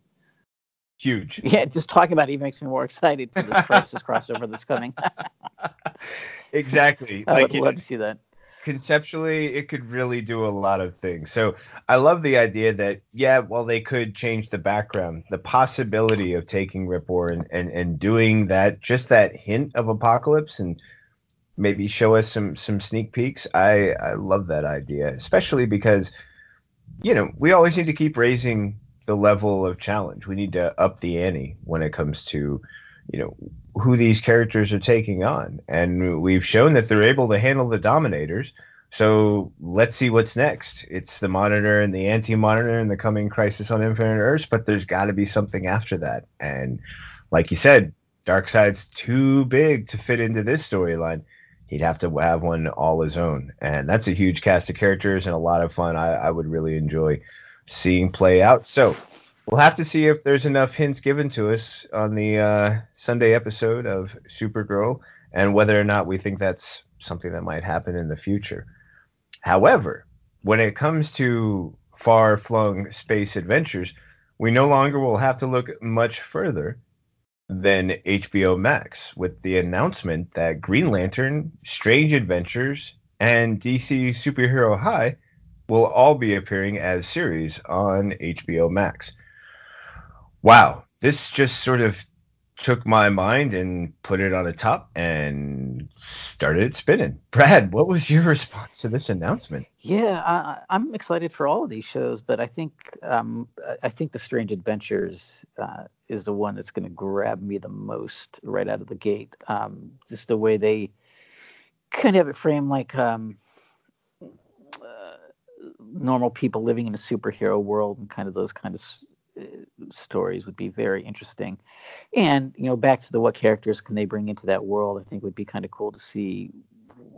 huge. Yeah, just talking about it even makes me more excited for this Crisis crossover that's coming. exactly. I like, would love to see that. Conceptually, it could really do a lot of things. So I love the idea that, yeah, well they could change the background, the possibility of taking Rip and, and, and doing that, just that hint of Apokolips and maybe show us some some sneak peeks. I I love that idea, especially because you know we always need to keep raising the level of challenge. We need to up the ante when it comes to you know who these characters are taking on, and we've shown that they're able to handle the Dominators. So let's see what's next. It's the Monitor and the Anti-Monitor and the coming Crisis on Infinite Earths, but there's got to be something after that. And like you said, Darkseid's too big to fit into this storyline he'd have to have one all his own. And that's a huge cast of characters and a lot of fun I, I would really enjoy seeing play out. So we'll have to see if there's enough hints given to us on the uh, Sunday episode of Supergirl and whether or not we think that's something that might happen in the future. However, when it comes to far flung space adventures, we no longer will have to look much further than HBO Max with the announcement that Green Lantern, Strange Adventures, and DC Superhero High will all be appearing as series on HBO Max. Wow, this just sort of took my mind and put it on a top and started it spinning. Brad, what was your response to this announcement? Yeah, I, am excited for all of these shows, but I think um, I think the Strange Adventures uh, is the one that's going to grab me the most right out of the gate. Um, just the way they kind of have it framed like um, uh, normal people living in a superhero world and kind of those kind of Uh, stories would be very interesting. And you know, back to the what characters can they bring into that world? I think would be kind of cool to see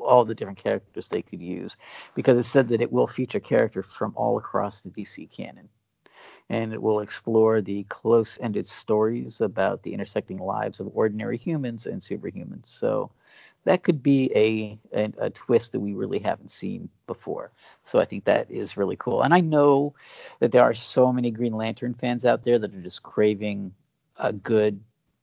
all the different characters they could use because it said that it will feature characters from all across the DC canon. And it will explore the close ended stories about the intersecting lives of ordinary humans and superhumans. So that could be a, a, a twist that we really haven't seen before. So I think that is really cool. And I know that there are so many Green Lantern fans out there that are just craving a good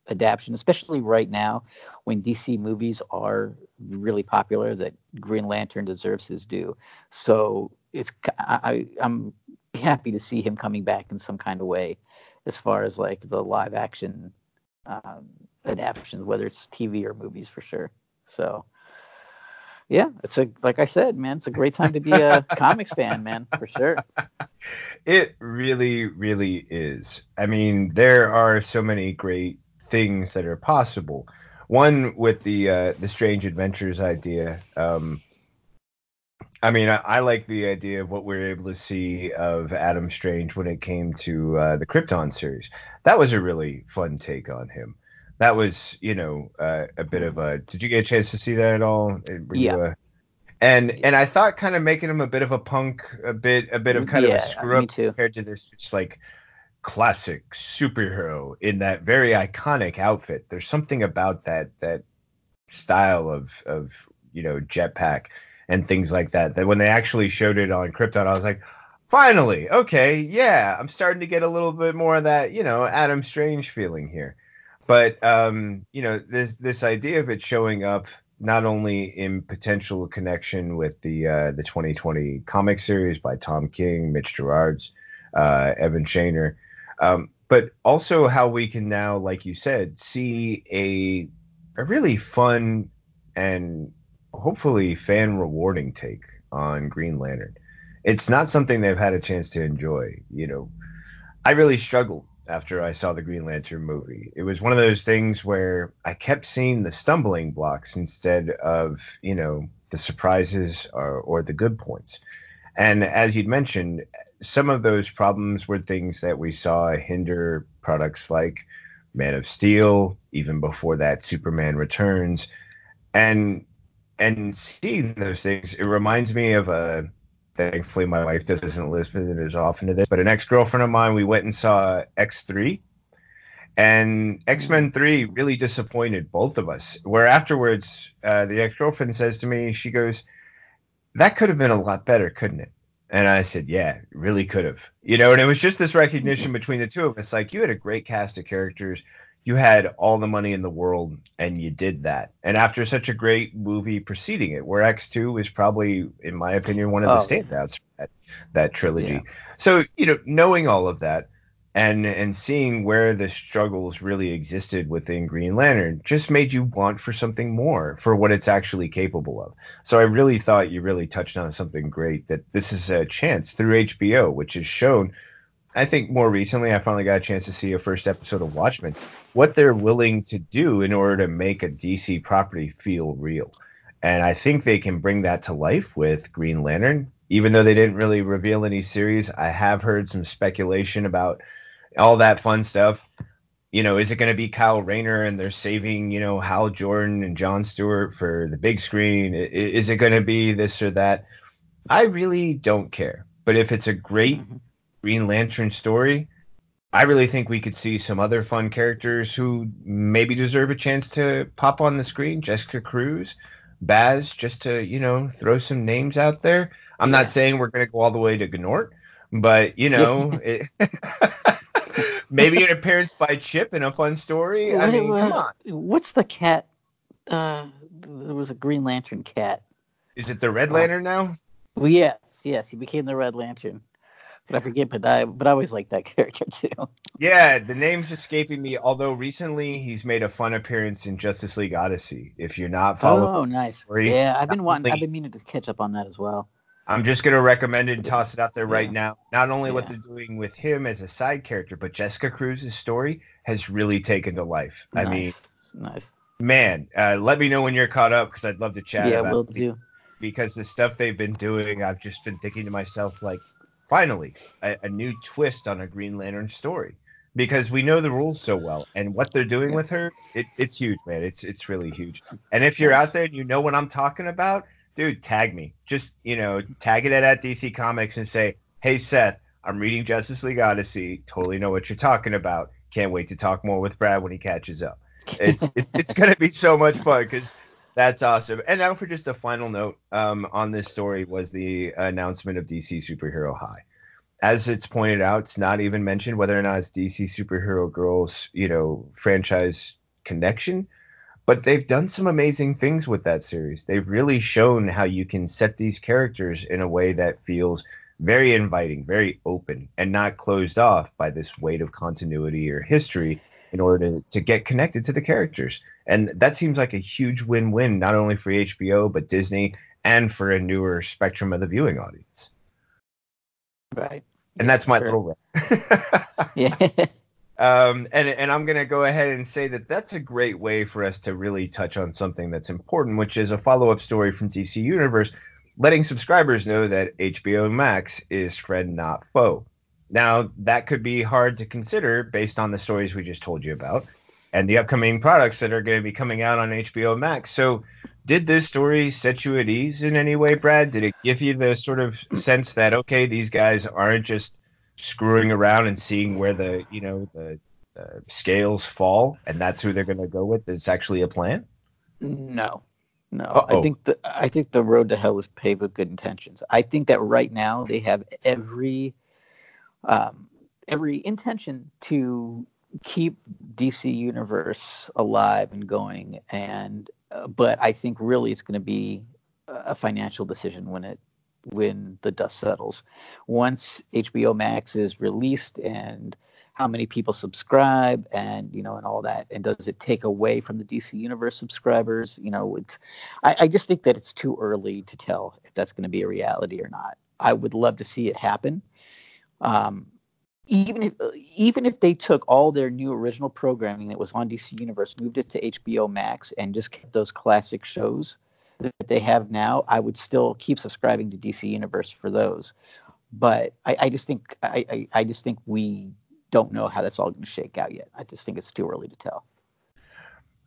adaptation, especially right now when DC movies are really popular. That Green Lantern deserves his due. So it's I, I'm happy to see him coming back in some kind of way, as far as like the live action um, adaptations, whether it's TV or movies for sure. So yeah, it's a like I said, man, it's a great time to be a comics fan, man, for sure. It really, really is. I mean, there are so many great things that are possible. One with the uh, the strange adventures idea. Um, I mean, I, I, like the idea of what we are able to see of Adam Strange when it came to uh, the Krypton series. That was a really fun take on him that was you know uh, a bit of a. Did you get a chance to see that at all? Were yeah. You, uh, and and I thought kind of making him a bit of a punk, a bit a bit of kind yeah, of a screw up compared to this just like classic superhero in that very iconic outfit. There's something about that that style of of you know jetpack and things like that that when they actually showed it on Krypton, I was like, finally, okay, yeah, I'm starting to get a little bit more of that you know Adam Strange feeling here. But um, you know, this this idea of it showing up not only in potential connection with the uh, the 2020 comic series by Tom King, Mitch Gerads, uh, Evan Shaner, um, but also how we can now, like you said, see a a really fun and hopefully fan rewarding take on Green Lantern. It's not something they've had a chance to enjoy. You know, I really struggled after I saw the Green Lantern movie. It was one of those things where I kept seeing the stumbling blocks instead of, you know, the surprises or, or the good points. And as you'd mentioned, some of those problems were things that we saw hinder products like Man of Steel, even before that Superman Returns. And and seeing those things, it reminds me of a thankfully my wife doesn't listen as often to this, but an ex girlfriend of mine, we went and saw X3, And X Men 3 really disappointed both of us. Where afterwards, uh, the ex girlfriend says to me, she goes, That could have been a lot better, couldn't it? And I said, Yeah, really could have. You know, and it was just this recognition between the two of us. Like, you had a great cast of characters. You had all the money in the world, and you did that. And after such a great movie preceding it, where X2 is probably, in my opinion, one of the oh, standouts that, that trilogy. Yeah. So, you know, knowing all of that, and and seeing where the struggles really existed within Green Lantern just made you want for something more for what it's actually capable of. So I really thought you really touched on something great that this is a chance through HBO, which has shown. I think more recently I finally got a chance to see a first episode of Watchmen, what they're willing to do in order to make a DC property feel real. And I think they can bring that to life with Green Lantern. Even though they didn't really reveal any series, I have heard some speculation about all that fun stuff. You know, is it going to be Kyle Rayner and they're saving, you know, Hal Jordan and John Stewart for the big screen? Is it going to be this or that? I really don't care. But if it's a great mm-hmm. Green Lantern story, I really think we could see some other fun characters who maybe deserve a chance to pop on the screen. Jessica Cruz, Baz, just to, you know, throw some names out there. I'm yeah. not saying we're going to go all the way to Gnort, but, you know, it, maybe an appearance by Ch'p in a fun story. I mean, come on. What's the cat? Uh, there was a Green Lantern cat. Is it the Red uh, Lantern uh, now? Well, yes, yes, he became the Red Lantern. I forget, but I but I always liked that character too. Yeah, the name's escaping me. Although recently he's made a fun appearance in Justice League Odyssey. If you're not following, oh nice. Story, yeah, I've been wanting, I've been meaning to catch up on that as well. I'm just gonna recommend it and toss it out there right now. Not only yeah. what they're doing with him as a side character, but Jessica Cruz's story has really taken to life. Nice. I mean, nice. Man, uh, let me know when you're caught up because I'd love to chat. Yeah, about will do. Because the stuff they've been doing, I've just been thinking to myself, like, finally, a, a new twist on a Green Lantern story. Because we know the rules so well, and what they're doing with her, it, it's huge, man. It's it's really huge. And if you're out there and you know what I'm talking about, dude, tag me. Just, you know, tag it at, at DC Comics and say, hey, Seth, I'm reading Justice League Odyssey. Totally know what you're talking about. Can't wait to talk more with Brad when he catches up. It's it's, it's gonna be so much fun because that's awesome. And now for just a final note um, on this story was the announcement of DC Superhero High. As it's pointed out, it's not even mentioned whether or not it's DC Superhero Girls, you know, franchise connection but they've done some amazing things with that series. They've really shown how you can set these characters in a way that feels very inviting, very open, and not closed off by this weight of continuity or history in order to, to get connected to the characters. And that seems like a huge win win, not only for HBO, but Disney and for a newer spectrum of the viewing audience. Right. And yeah, that's my sure. little yeah. Um, and and I'm gonna go ahead and say that that's a great way for us to really touch on something that's important, which is a follow-up story from DC Universe, letting subscribers know that HBO Max is friend not foe. Now that could be hard to consider based on the stories we just told you about, and the upcoming products that are going to be coming out on HBO Max. So, did this story set you at ease in any way, Brad? Did it give you the sort of sense that okay, these guys aren't just screwing around and seeing where the you know the, the scales fall, and that's who they're going to go with. It's actually a plan. No, no. Uh-oh. I think the I think the road to hell is paved with good intentions. I think that right now they have every um, every intention to keep DC Universe alive and going, and uh, but I think really it's going to be a financial decision when it when the dust settles. Once HBO Max is released and how many people subscribe and you know and all that and does it take away from the DC Universe subscribers? You know, it's I, I just think that it's too early to tell if that's going to be a reality or not. I would love to see it happen. Um, even if even if they took all their new original programming that was on DC Universe, moved it to HBO Max, and just kept those classic shows, that they have now, I would still keep subscribing to DC Universe for those. But I, I just think I, I, I just think we don't know how that's all going to shake out yet. I just think it's too early to tell.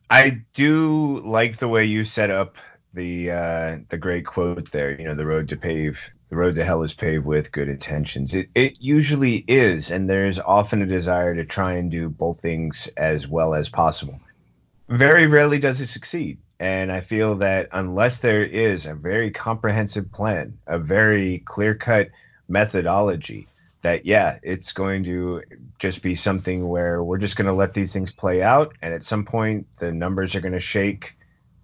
I do like the way you set up the uh, the great quote there. You know, the road to pave, the road to hell is paved with good intentions. It it usually is, and there's often a desire to try and do both things as well as possible. Very rarely does it succeed, and I feel that unless there is a very comprehensive plan, a very clear cut methodology, that yeah, it's going to just be something where we're just going to let these things play out, and at some point the numbers are going to shake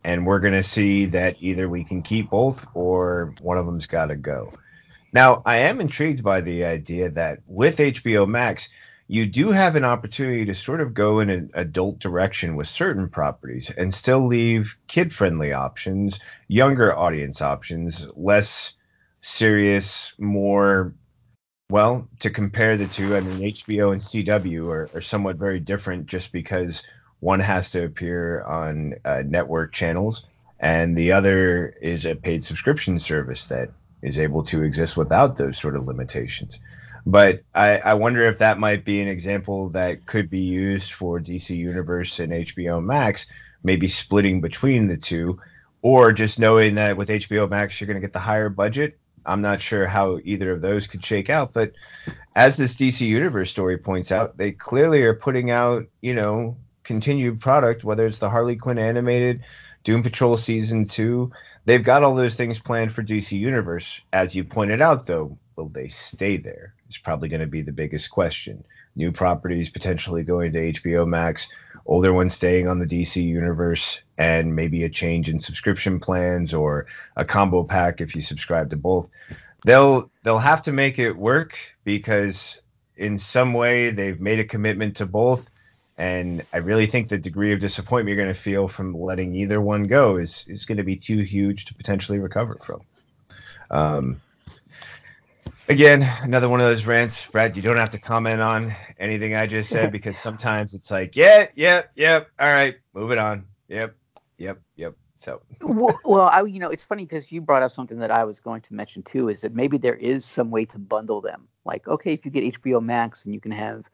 and we're going to see that either we can keep both or one of them's got to go. Now, I am intrigued by the idea that with HBO Max, you do have an opportunity to sort of go in an adult direction with certain properties and still leave kid friendly options, younger audience options, less serious, more. Well, to compare the two, I mean, HBO and CW are, are somewhat very different just because one has to appear on uh, network channels, and the other is a paid subscription service that is able to exist without those sort of limitations. But I, I wonder if that might be an example that could be used for DC Universe and HBO Max, maybe splitting between the two, or just knowing that with HBO Max you're going to get the higher budget. I'm not sure how either of those could shake out, but as this DC Universe story points out, they clearly are putting out, you know, continued product, whether it's the Harley Quinn animated, Doom Patrol season two. They've got all those things planned for DC Universe. As you pointed out, though, will they stay there? It's probably going to be the biggest question. New properties potentially going to HBO Max, older ones staying on the DC Universe, and maybe a change in subscription plans or a combo pack if you subscribe to both. They'll they'll have to make it work because in some way they've made a commitment to both and I really think the degree of disappointment you're going to feel from letting either one go is is going to be too huge to potentially recover from. Um, again, another one of those rants, Brad. You don't have to comment on anything I just said because sometimes it's like, yeah, yep, Yeah, all right, moving on. Yep, yep, yep. So. well, well, I, you know, it's funny because you brought up something that I was going to mention too. Is that maybe there is some way to bundle them? Like, okay, if you get HBO Max and you can have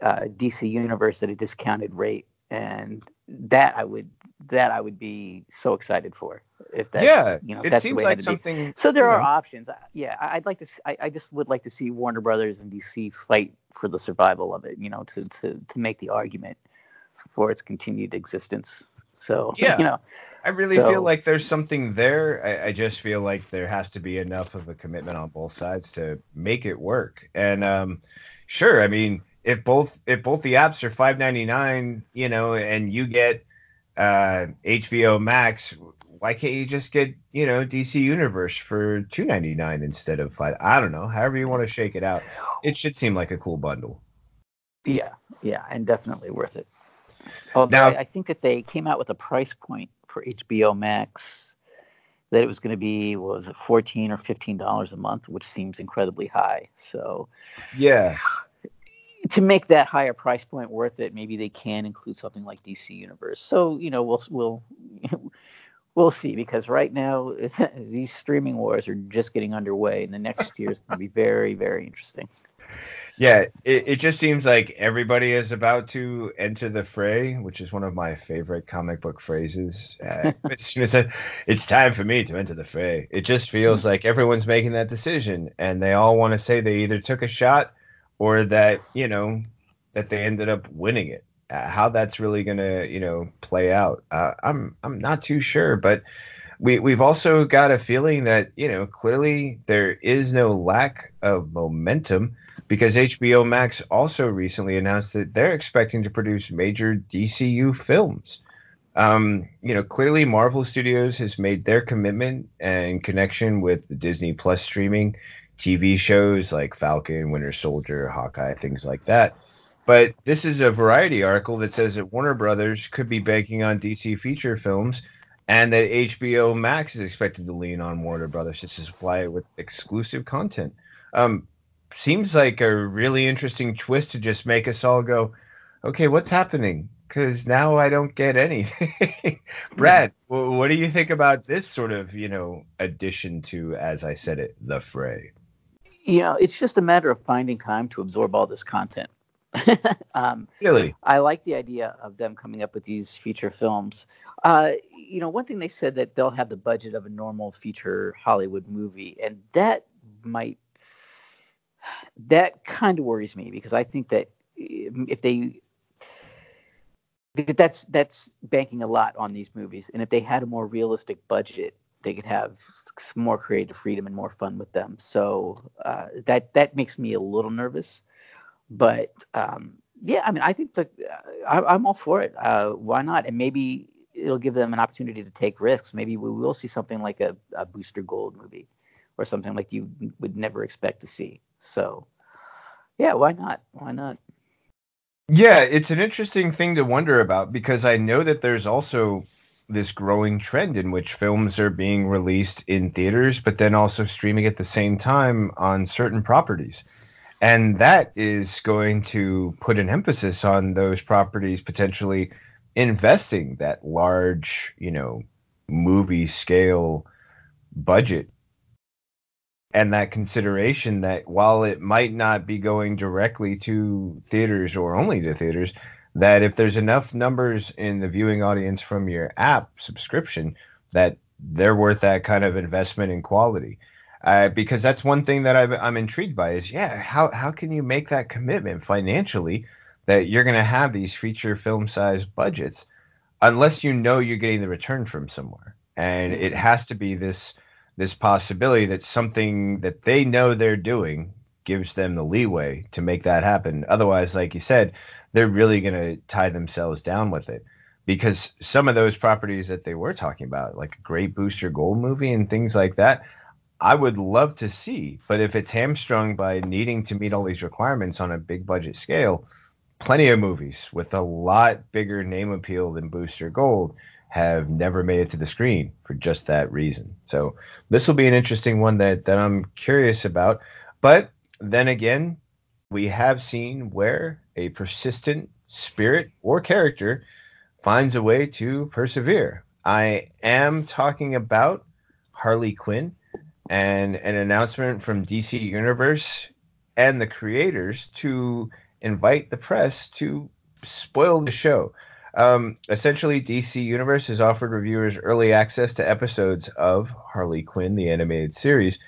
uh, DC Universe at a discounted rate, and that I would that I would be so excited for if that's yeah, you know it that's seems the way like it something. Be. So there are know. options. Yeah, I'd like to. I, I just would like to see Warner Brothers and DC fight for the survival of it. You know, to to to make the argument for its continued existence. So yeah, you know, I really so, feel like there's something there. I, I, just feel like there has to be enough of a commitment on both sides to make it work. And um, sure, I mean if both if both the apps are 5.99, you know, and you get uh, HBO Max, why can't you just get you know DC Universe for 2.99 instead of five? I don't know. However you want to shake it out, it should seem like a cool bundle. Yeah, yeah, and definitely worth it. Although now, I, I think that they came out with a price point for HBO Max that it was going to be was it 14 or 15 dollars a month, which seems incredibly high. So yeah, to make that higher price point worth it, maybe they can include something like DC Universe. So you know, we'll we'll we'll see because right now these streaming wars are just getting underway, and the next year is going to be very very interesting. Yeah, it, it just seems like everybody is about to enter the fray, which is one of my favorite comic book phrases. Uh, it's time for me to enter the fray. It just feels like everyone's making that decision, and they all want to say they either took a shot or that you know that they ended up winning it. Uh, how that's really gonna you know play out, uh, I'm I'm not too sure, but we we've also got a feeling that you know clearly there is no lack of momentum because HBO Max also recently announced that they're expecting to produce major DCU films. Um, you know, clearly Marvel Studios has made their commitment and connection with the Disney Plus streaming TV shows like Falcon, Winter Soldier, Hawkeye, things like that. But this is a variety article that says that Warner Brothers could be banking on DC feature films and that HBO Max is expected to lean on Warner Brothers to supply it with exclusive content. Um, seems like a really interesting twist to just make us all go, okay, what's happening? Because now I don't get anything. Brad, what do you think about this sort of, you know, addition to, as I said it, the fray? You know, it's just a matter of finding time to absorb all this content. um, really? I like the idea of them coming up with these feature films. Uh, you know, one thing they said that they'll have the budget of a normal feature Hollywood movie, and that might that kind of worries me because I think that if they that's that's banking a lot on these movies, and if they had a more realistic budget, they could have more creative freedom and more fun with them. So uh, that that makes me a little nervous. But um, yeah, I mean, I think the I, am all for it. Uh, why not? And maybe it'll give them an opportunity to take risks. Maybe we will see something like a, a Booster Gold movie or something like you would never expect to see. So yeah, why not? Why not? Yeah, it's an interesting thing to wonder about because I know that there's also this growing trend in which films are being released in theaters, but then also streaming at the same time on certain properties. And that is going to put an emphasis on those properties potentially investing that large, you know, movie scale budget and that consideration that while it might not be going directly to theaters or only to theaters, that if there's enough numbers in the viewing audience from your app subscription, that they're worth that kind of investment in quality. Uh, because that's one thing that i am intrigued by is yeah, how how can you make that commitment financially that you're going to have these feature film size budgets unless you know you're getting the return from somewhere, and it has to be this this possibility that something that they know they're doing gives them the leeway to make that happen. Otherwise, like you said, they're really going to tie themselves down with it. Because some of those properties that they were talking about, like a great Booster Gold movie and things like that, I would love to see. But if it's hamstrung by needing to meet all these requirements on a big budget scale, plenty of movies with a lot bigger name appeal than Booster Gold have never made it to the screen for just that reason. So this will be an interesting one that that I'm curious about. But then again, we have seen where a persistent spirit or character finds a way to persevere. I am talking about Harley Quinn and an announcement from DC Universe and the creators to invite the press to spoil the show. Um, essentially, DC Universe has offered reviewers early access to episodes of Harley Quinn, the animated series,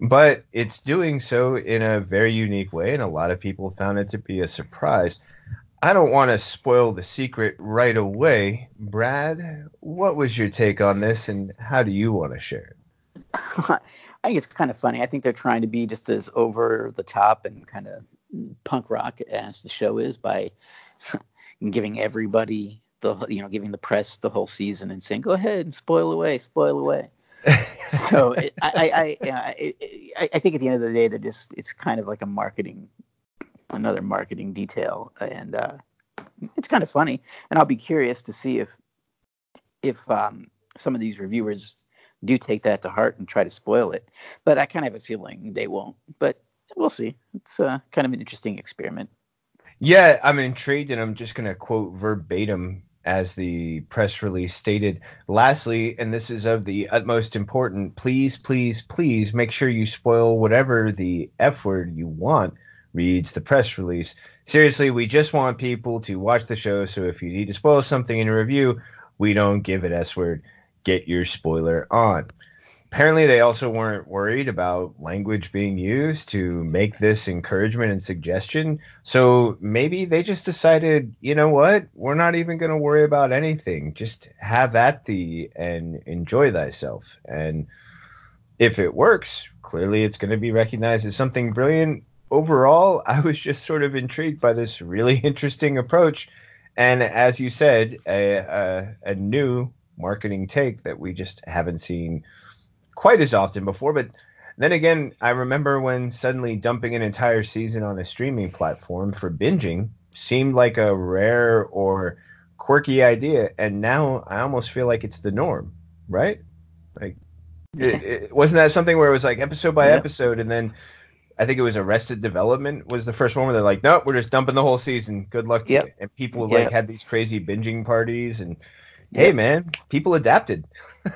but it's doing so in a very unique way, and a lot of people found it to be a surprise. I don't want to spoil the secret right away. Brad, what was your take on this, and how do you want to share it? I think it's kind of funny. I think they're trying to be just as over the top and kind of punk rock as the show is by giving everybody the you know giving the press the whole season and saying go ahead and spoil away, spoil away. So it, I I I, I I think at the end of the day they're just it's kind of like a marketing another marketing detail and uh, it's kind of funny and I'll be curious to see if if um, some of these reviewers do take that to heart and try to spoil it. But I kind of have a feeling they won't. But we'll see. It's uh, kind of an interesting experiment. Yeah, I'm intrigued, and I'm just to quote verbatim as the press release stated. Lastly, and this is of the utmost importance, please, please, please make sure you spoil whatever the F word you want, reads the press release. Seriously, we just want people to watch the show, so if you need to spoil something in a review, we don't give it S word. Get your spoiler on apparently they also weren't worried about language being used to make this encouragement and suggestion. So maybe they just decided you know what? We're not even going to worry about anything. Just have at thee and enjoy thyself. And if it works clearly it's going to be recognized as something brilliant. Overall i was just sort of intrigued by this really interesting approach. And as you said a, a, a new marketing take that we just haven't seen quite as often before. But then again, I remember when suddenly dumping an entire season on a streaming platform for binging seemed like a rare or quirky idea, and now I almost feel like it's the norm, right? Like, it, it, wasn't that something where it was like episode by yeah. episode, and then I think it was Arrested Development was the first one where they're like, nope, we're just dumping the whole season. Good luck to yep. you. And people yep. like had these crazy binging parties, and yep. hey, man, people adapted.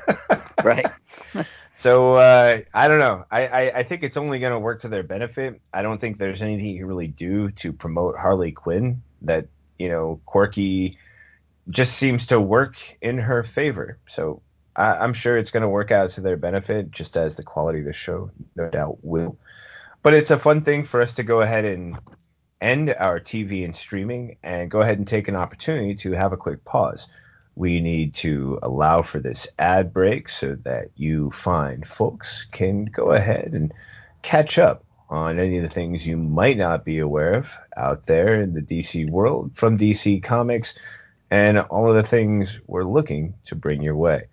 right. So uh, I don't know. I, I, I think it's only going to work to their benefit. I don't think there's anything you can really do to promote Harley Quinn that you know quirky just seems to work in her favor. So I, am sure it's going to work out to their benefit, just as the quality of the show no doubt will. But it's a fun thing for us to go ahead and end our TV and streaming and go ahead and take an opportunity to have a quick pause. We need to allow for this ad break so that you fine folks can go ahead and catch up on any of the things you might not be aware of out there in the DC world from DC Comics and all of the things we're looking to bring your way.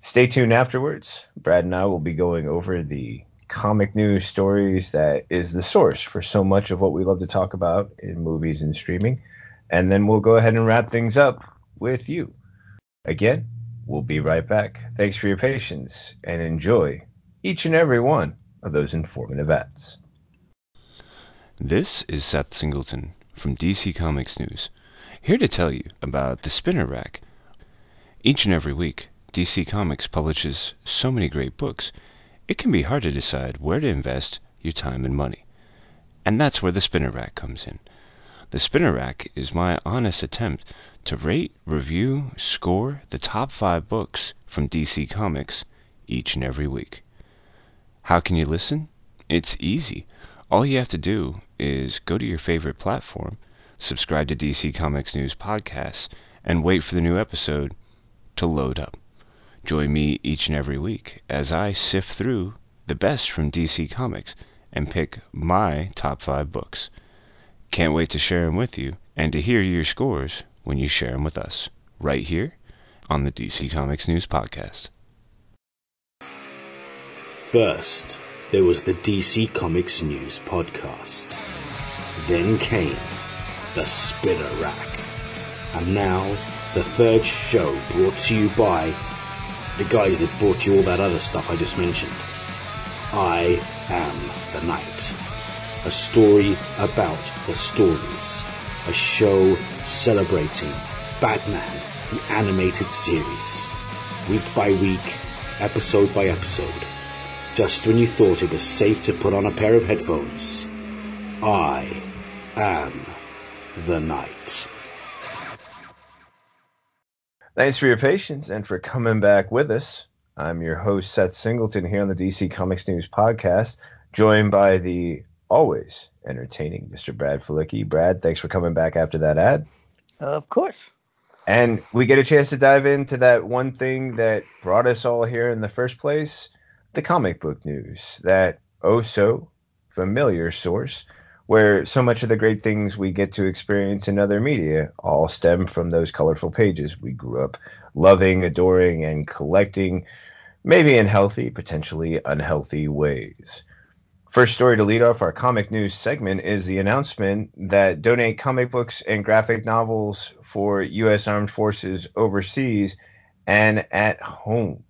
Stay tuned afterwards. Brad and I will be going over the comic news stories that is the source for so much of what we love to talk about in movies and streaming. And then we'll go ahead and wrap things up with you. Again, we'll be right back. Thanks for your patience and enjoy each and every one of those informative ads. This is Seth Singleton from DC Comics News, here to tell you about the Spinner Rack. Each and every week, DC Comics publishes so many great books it can be hard to decide where to invest your time and money. And that's where the spinner rack comes in. The spinner rack is my honest attempt to rate, review, score the top five books from DC Comics each and every week. How can you listen? It's easy. All you have to do is go to your favorite platform, subscribe to DC Comics News Podcasts, and wait for the new episode to load up. Join me each and every week as I sift through the best from DC Comics and pick my top five books. Can't wait to share them with you and to hear your scores when you share them with us, right here on the DC Comics News Podcast. First, there was the DC Comics News Podcast. Then came the Spinner Rack. And now, the third show brought to you by the guys that brought you all that other stuff I just mentioned. I am the Night. A story about stories. A show celebrating Batman, the animated series. Week by week, episode by episode. Just when you thought it was safe to put on a pair of headphones. I am the Night. Thanks for your patience and for coming back with us. I'm your host, Seth Singleton, here on the DC Comics News Podcast, joined by the always entertaining Mr. Brad Felicki. Brad, thanks for coming back after that ad. of course. And we get a chance to dive into that one thing that brought us all here in the first place the comic book news, that oh so familiar source where so much of the great things we get to experience in other media all stem from those colorful pages we grew up loving, adoring, and collecting, maybe in healthy, potentially unhealthy ways. First story to lead off our comic news segment is the announcement that donate comic books and graphic novels for U.S. Armed Forces overseas and at home.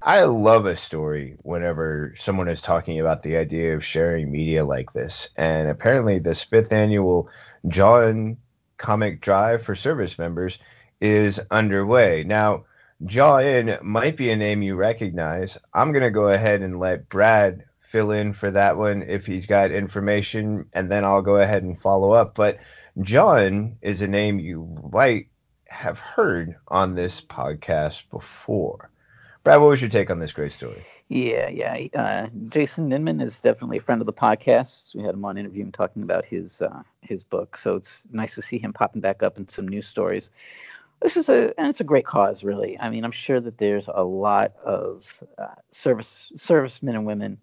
I love a story whenever someone is talking about the idea of sharing media like this. And apparently, this fifth annual John Comic Drive for service members is underway. Now, Jaw In might be a name you recognize. I'm going to go ahead and let Brad fill in for that one if he's got information, and then I'll go ahead and follow up. But John is a name you might have heard on this podcast before. Brad, what was your take on this great story? Yeah, yeah. Uh, Jason Inman is definitely a friend of the podcast. We had him on interviewing talking about his uh, his book, so it's nice to see him popping back up in some news stories. This is a and it's a great cause, really. I mean, I'm sure that there's a lot of uh, service servicemen and women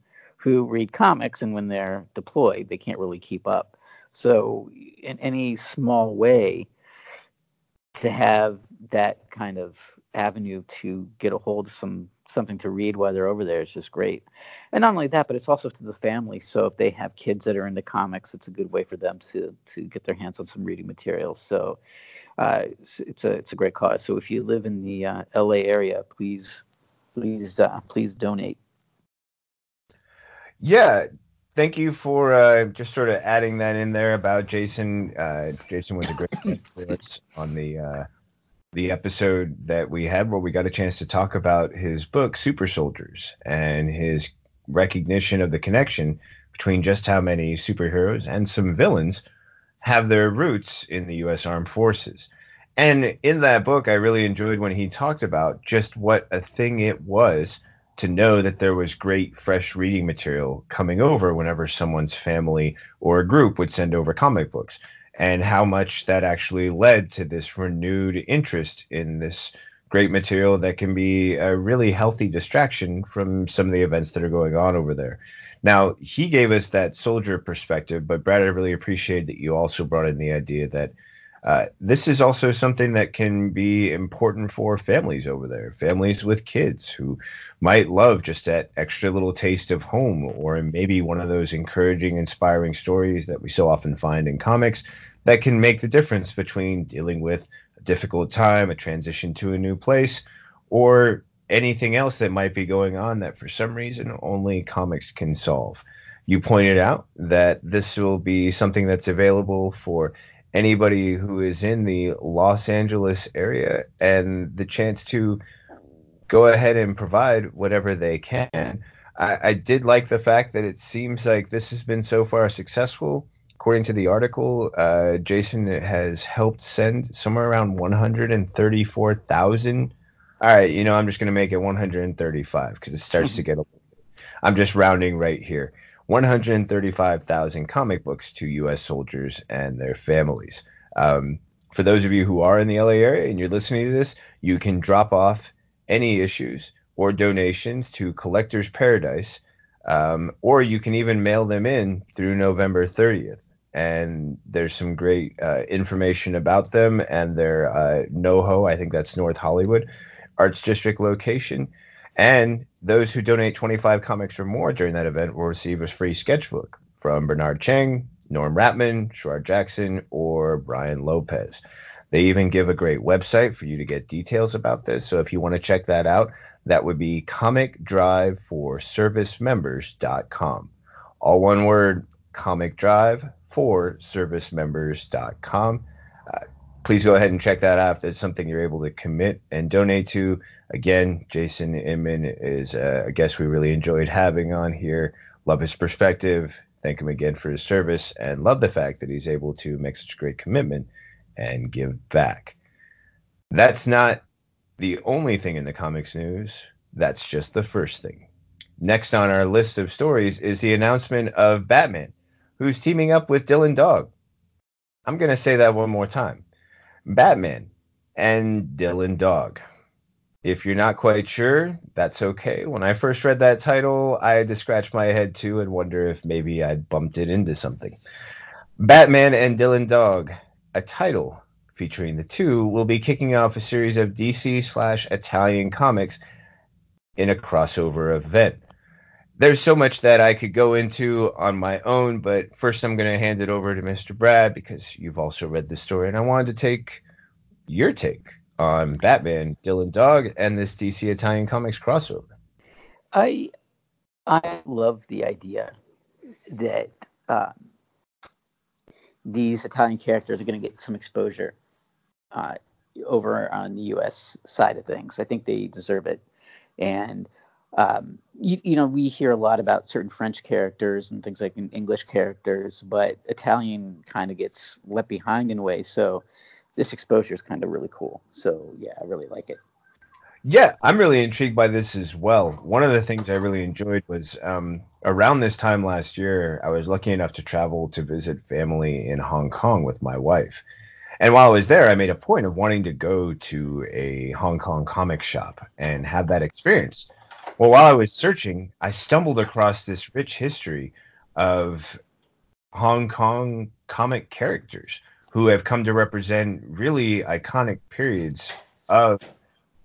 who read comics, and when they're deployed, they can't really keep up. So, in any small way, to have that kind of avenue to get a hold of some something to read while they're over there is just great. And not only that, but it's also to the family. So if they have kids that are into comics, it's a good way for them to to get their hands on some reading material. So uh, it's, it's, a it's a great cause. So if you live in the uh, LA area, please please uh, please donate. Yeah, thank you for uh, just sort of adding that in there about Jason. Uh, Jason was a great us on the uh, the episode that we had where we got a chance to talk about his book, Super Soldiers, and his recognition of the connection between just how many superheroes and some villains have their roots in the U.S. Armed Forces. And in that book, I really enjoyed when he talked about just what a thing it was to know that there was great fresh reading material coming over whenever someone's family or a group would send over comic books and how much that actually led to this renewed interest in this great material that can be a really healthy distraction from some of the events that are going on over there. Now, he gave us that soldier perspective, but Brad, I really appreciate that you also brought in the idea that uh, this is also something that can be important for families over there, families with kids who might love just that extra little taste of home, or maybe one of those encouraging, inspiring stories that we so often find in comics that can make the difference between dealing with a difficult time, a transition to a new place, or anything else that might be going on that for some reason only comics can solve. You pointed out that this will be something that's available for anybody who is in the Los Angeles area and the chance to go ahead and provide whatever they can. I, I, did like the fact that it seems like this has been so far successful. According to the article, uh, Jason has helped send somewhere around 134,000. All right, you know, I'm just going to make it 135 because it starts to get a I'm just rounding right here. 135,000 comic books to U.S. soldiers and their families. Um, for those of you who are in the LA area and you're listening to this, you can drop off any issues or donations to Collector's Paradise, um, or you can even mail them in through November 30th. And there's some great uh, information about them and their uh, NoHo, I think that's North Hollywood, Arts District location. And those who donate 25 comics or more during that event will receive a free sketchbook from Bernard Chang, Norm Rapmund, Sherard Jackson, or Brian Lopez. They even give a great website for you to get details about this. So if you want to check that out, that would be comicdriveforservicemembers.com. All one word, Comic Drive for servicemembers.com. Uh, please go ahead and check that out if that's something you're able to commit and donate to. Again, Jason Inman is uh, a guest we really enjoyed having on here. Love his perspective. Thank him again for his service and love the fact that he's able to make such a great commitment and give back. That's not the only thing in the comics news. That's just the first thing. Next on our list of stories is the announcement of Batman, who's teaming up with Dylan Dog. I'm going to say that one more time. Batman, and Dylan Dog. If you're not quite sure, that's okay. When I first read that title, I had to scratch my head too and wonder if maybe I'd bumped it into something. Batman and Dylan Dog, a title featuring the two, will be kicking off a series of DC slash Italian comics in a crossover event. There's so much that I could go into on my own, but first I'm going to hand it over to Mr. Brad because you've also read the story, and I wanted to take your take on Batman, Dylan Dog, and this DC Italian Comics crossover. I I love the idea that um, these Italian characters are going to get some exposure uh, over on the U.S. side of things. I think they deserve it, and um, you, you, know, we hear a lot about certain French characters and things like English characters, but Italian kind of gets left behind in a way. So this exposure is kind of really cool. So yeah, I really like it. Yeah, I'm really intrigued by this as well. One of the things I really enjoyed was um, around this time last year, I was lucky enough to travel to visit family in Hong Kong with my wife. And while I was there, I made a point of wanting to go to a Hong Kong comic shop and have that experience. Well, while I was searching, I stumbled across this rich history of Hong Kong comic characters who have come to represent really iconic periods of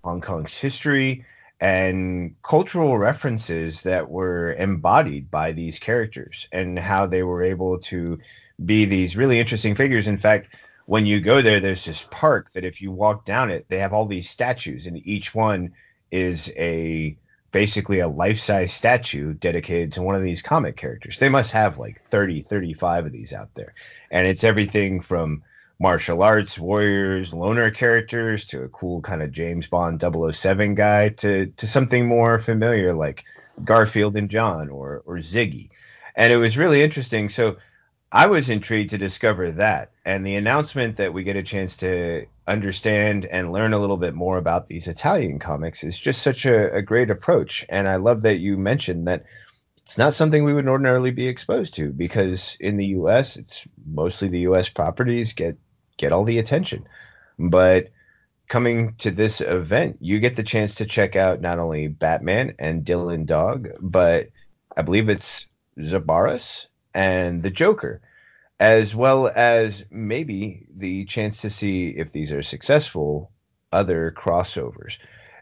Hong Kong's history and cultural references that were embodied by these characters and how they were able to be these really interesting figures. In fact, when you go there, there's this park that if you walk down it, they have all these statues, and each one is a basically a life-size statue dedicated to one of these comic characters. They must have like 30, 35 of these out there. And it's everything from martial arts warriors, loner characters to a cool kind of James Bond 007 guy to to something more familiar like Garfield and John or or Ziggy. And it was really interesting. So I was intrigued to discover that. And the announcement that we get a chance to understand and learn a little bit more about these Italian comics is just such a, a great approach. And I love that you mentioned that it's not something we would ordinarily be exposed to because in the US it's mostly the US properties get get all the attention. But coming to this event, you get the chance to check out not only Batman and Dylan Dog, but I believe it's Zabaras and the Joker, as well as maybe the chance to see if these are successful other crossovers.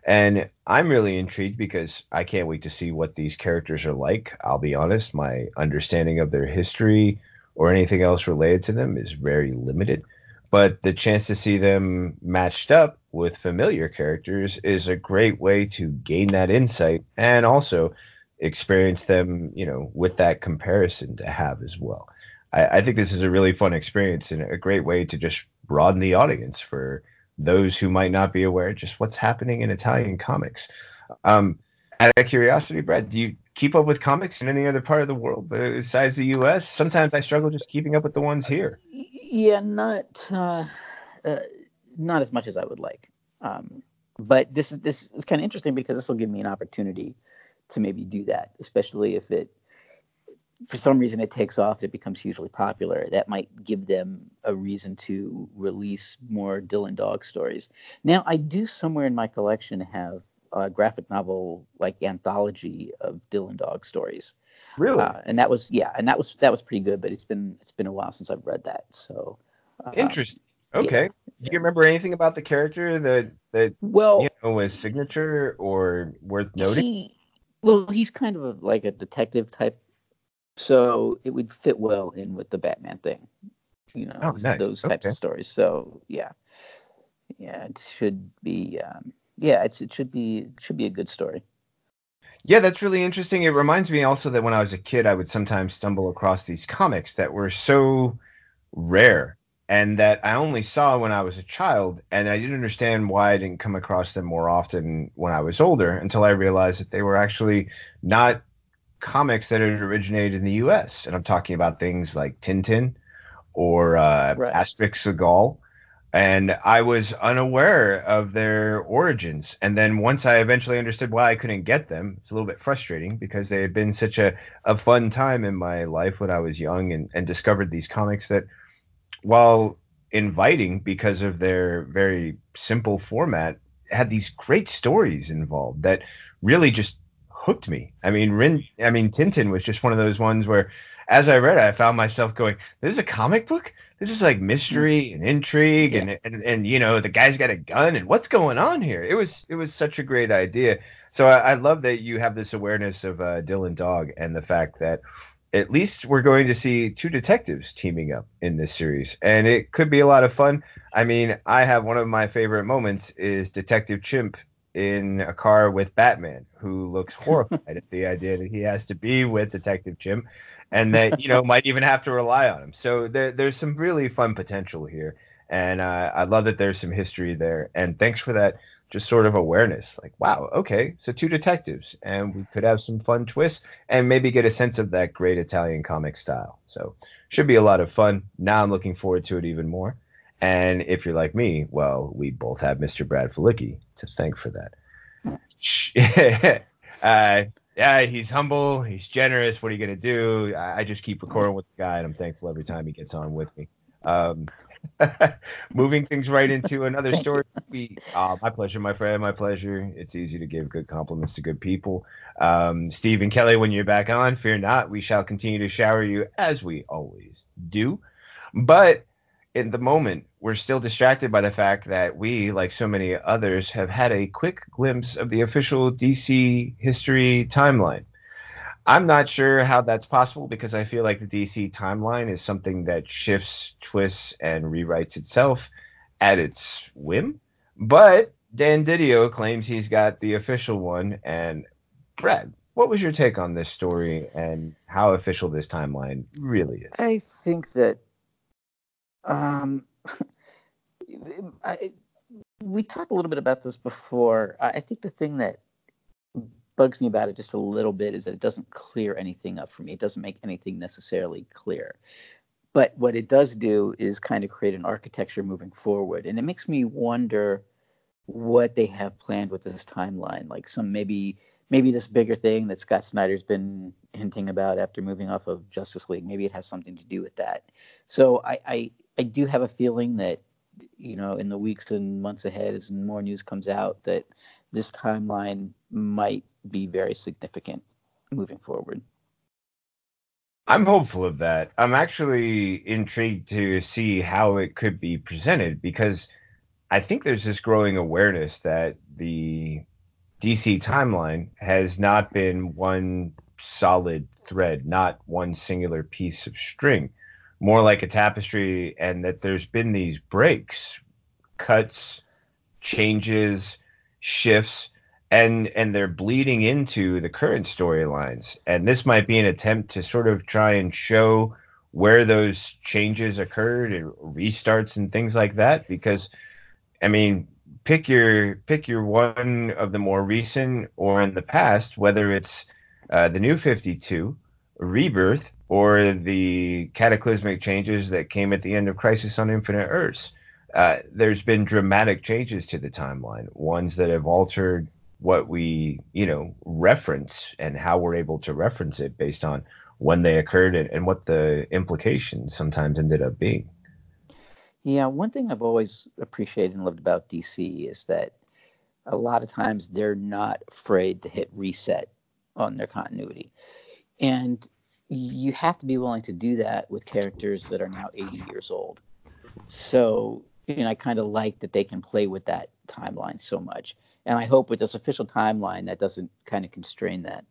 And I'm really intrigued because I can't wait to see what these characters are like. I'll be honest, my understanding of their history or anything else related to them is very limited but the chance to see them matched up with familiar characters is a great way to gain that insight and also experience them, you know, with that comparison to have as well. I, I think this is a really fun experience and a great way to just broaden the audience for those who might not be aware just what's happening in Italian comics. Um, out of curiosity, Brad, do you keep up with comics in any other part of the world besides the U.S.? Sometimes I struggle just keeping up with the ones here. Yeah, not uh, uh, not as much as I would like. Um, but this is this is kind of interesting because this will give me an opportunity to maybe do that, especially if it for some reason it takes off, it becomes hugely popular. That might give them a reason to release more Dylan Dog stories. Now, I do somewhere in my collection have a graphic novel like anthology of Dylan Dog stories. Really? Uh, and that was yeah, and that was that was pretty good, but it's been it's been a while since I've read that. So uh, interesting. Okay. Yeah. Do you remember anything about the character that that well you know, was signature or worth noting? He, well, he's kind of a, like a detective type, so it would fit well in with the Batman thing. You know, oh, nice. those types okay. of stories. So yeah, yeah, it should be. Um, yeah, it's it should be it should be a good story. Yeah, that's really interesting. It reminds me also that when I was a kid, I would sometimes stumble across these comics that were so rare and that I only saw when I was a child, and I didn't understand why I didn't come across them more often when I was older until I realized that they were actually not comics that had originated in the U.S. And I'm talking about things like Tintin or uh, right. Asterix the Gaul and I was unaware of their origins. And then once I eventually understood why I couldn't get them, it's a little bit frustrating because they had been such a, a fun time in my life when I was young and, and discovered these comics that, while inviting because of their very simple format, had these great stories involved that really just hooked me. I mean, Rin, I mean, Tintin was just one of those ones where, as I read, it, I found myself going, "This is a comic book." this is like mystery and intrigue yeah. and, and and you know the guy's got a gun and what's going on here it was it was such a great idea so i, I love that you have this awareness of uh, dylan dog and the fact that at least we're going to see two detectives teaming up in this series and it could be a lot of fun i mean i have one of my favorite moments is detective chimp in a car with batman who looks horrified at the idea that he has to be with detective chimp and that you know might even have to rely on him. So there, there's some really fun potential here, and uh, I love that there's some history there. And thanks for that, just sort of awareness. Like, wow, okay, so two detectives, and we could have some fun twists, and maybe get a sense of that great Italian comic style. So should be a lot of fun. Now I'm looking forward to it even more. And if you're like me, well, we both have Mr. Brad Felicki to thank for that. uh, yeah, he's humble, he's generous. What are you gonna do? I, I just keep recording with the guy, and I'm thankful every time he gets on with me. Um, moving things right into another story. We, uh, my pleasure, my friend, my pleasure. It's easy to give good compliments to good people. Um, Steve and Kelly, when you're back on, fear not, we shall continue to shower you as we always do. But in the moment, we're still distracted by the fact that we, like so many others, have had a quick glimpse of the official DC history timeline. I'm not sure how that's possible because I feel like the DC timeline is something that shifts, twists, and rewrites itself at its whim. But Dan Didio claims he's got the official one. And Brad, what was your take on this story and how official this timeline really is? I think that um, I, we talked a little bit about this before. I think the thing that bugs me about it just a little bit is that it doesn't clear anything up for me. It doesn't make anything necessarily clear. But what it does do is kind of create an architecture moving forward. And it makes me wonder what they have planned with this timeline. Like some maybe maybe this bigger thing that Scott Snyder's been hinting about after moving off of Justice League. Maybe it has something to do with that. So I, I, I do have a feeling that you know in the weeks and months ahead as more news comes out that this timeline might be very significant moving forward. I'm hopeful of that. I'm actually intrigued to see how it could be presented because I think there's this growing awareness that the DC timeline has not been one solid thread, not one singular piece of string, more like a tapestry, and that there's been these breaks, cuts, changes, shifts, and and they're bleeding into the current storylines. And this might be an attempt to sort of try and show where those changes occurred and restarts and things like that because I mean, pick your pick your one of the more recent or in the past, whether it's uh, the new 52, Rebirth, or the cataclysmic changes that came at the end of Crisis on Infinite Earths. Uh, there's been dramatic changes to the timeline, ones that have altered what we, you know, reference and how we're able to reference it based on when they occurred and, and what the implications sometimes ended up being. Yeah, one thing I've always appreciated and loved about DC is that a lot of times they're not afraid to hit reset on their continuity. And you have to be willing to do that with characters that are now 80 years old. So, you know, I kind of like that they can play with that timeline so much. And I hope with this official timeline that doesn't kind of constrain that.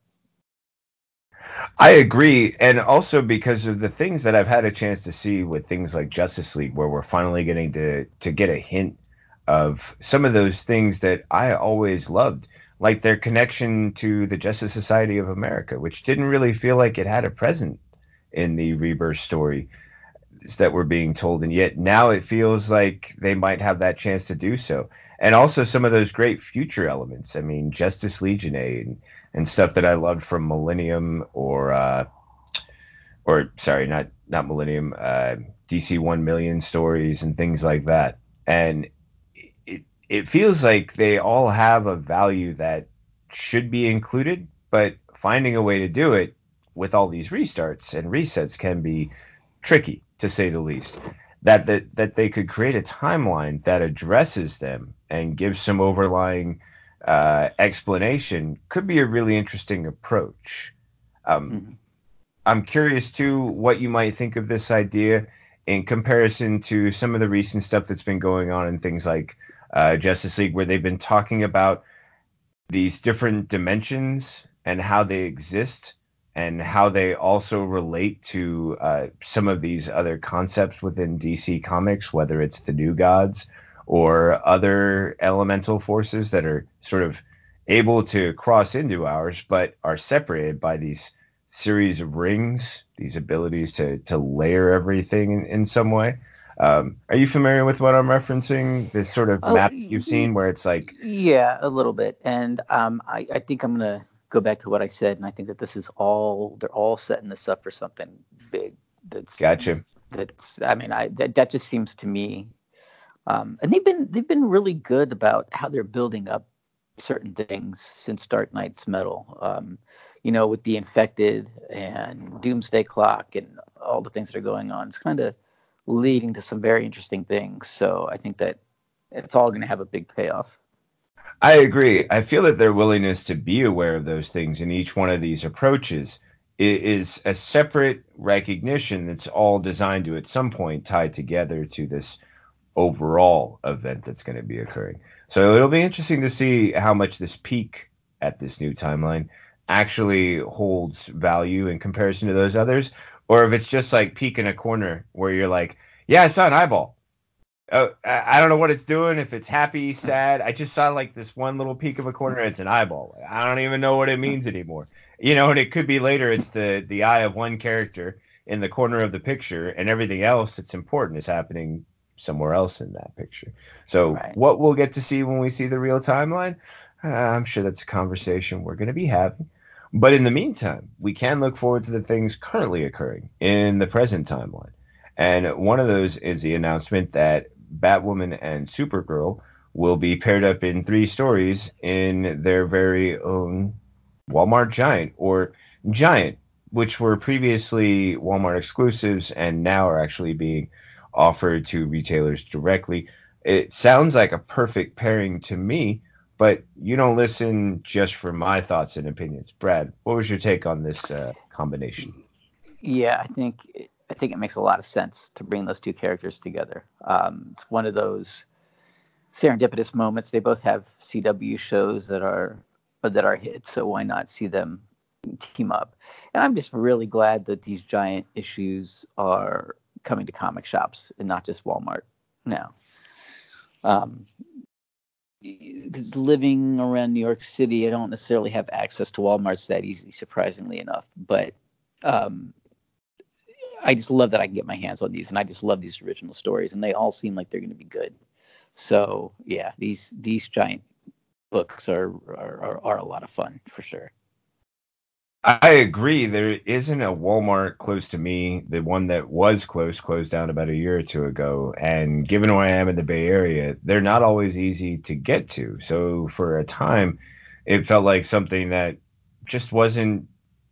I agree, and also because of the things that I've had a chance to see with things like Justice League, where we're finally getting to to get a hint of some of those things that I always loved, like their connection to the Justice Society of America, which didn't really feel like it had a present in the Rebirth story that were being told, and yet now it feels like they might have that chance to do so. And also some of those great future elements. I mean, Justice Legion and and stuff that I loved from Millennium or uh, or sorry, not not Millennium, uh, DC One Million stories and things like that. And it it feels like they all have a value that should be included, but finding a way to do it with all these restarts and resets can be tricky to say the least. That that that they could create a timeline that addresses them and gives some overlying uh, explanation could be a really interesting approach. Um, mm-hmm. I'm curious too what you might think of this idea in comparison to some of the recent stuff that's been going on in things like uh, Justice League, where they've been talking about these different dimensions and how they exist and how they also relate to uh, some of these other concepts within DC Comics, whether it's the New Gods or other elemental forces that are sort of able to cross into ours, but are separated by these series of rings, these abilities to to layer everything in, in some way. Um, are you familiar with what I'm referencing? This sort of oh, map you've seen where it's like yeah, a little bit. And um, I, I think I'm gonna go back to what I said, and I think that this is all they're all setting this up for something big. That's gotcha. That's I mean I that, that just seems to me um, and they've been they've been really good about how they're building up certain things since Dark Nights Metal. Um, you know, with the infected and Doomsday Clock and all the things that are going on, it's kind of leading to some very interesting things. So I think that it's all going to have a big payoff. I agree. I feel that their willingness to be aware of those things in each one of these approaches is a separate recognition that's all designed to at some point tie together to this overall event that's going to be occurring. So it'll be interesting to see how much this peek at this new timeline actually holds value in comparison to those others, or if it's just like peek in a corner where you're like, yeah, I saw an eyeball. Oh, I don't know what it's doing. If it's happy, sad. I just saw like this one little peek of a corner. It's an eyeball. I don't even know what it means anymore. You know, and it could be later. It's the the eye of one character in the corner of the picture, and everything else that's important is happening somewhere else in that picture. So Right. what we'll get to see when we see the real timeline, uh, I'm sure that's a conversation we're going to be having. But in the meantime, we can look forward to the things currently occurring in the present timeline. And one of those is the announcement that Batwoman and Supergirl will be paired up in three stories in their very own Walmart Giant or Giant, which were previously Walmart exclusives and now are actually being offered to retailers directly. It sounds like a perfect pairing to me, but you don't listen just for my thoughts and opinions. Brad, what was your take on this uh, combination? Yeah, I think I think it makes a lot of sense to bring those two characters together. Um, it's one of those serendipitous moments. They both have CW shows that are that are hits, so why not see them team up? And I'm just really glad that these giant issues are coming to comic shops and not just Walmart now. Um, because living around New York City, I don't necessarily have access to Walmarts that easy, surprisingly enough. But um, I just love that I can get my hands on these, and I just love these original stories, and they all seem like they're going to be good. So yeah, these these giant books are are, are, a lot of fun for sure. I agree. There isn't a Walmart close to me. The one that was close closed down about a year or two ago. And given where I am in the Bay Area, they're not always easy to get to. So for a time, it felt like something that just wasn't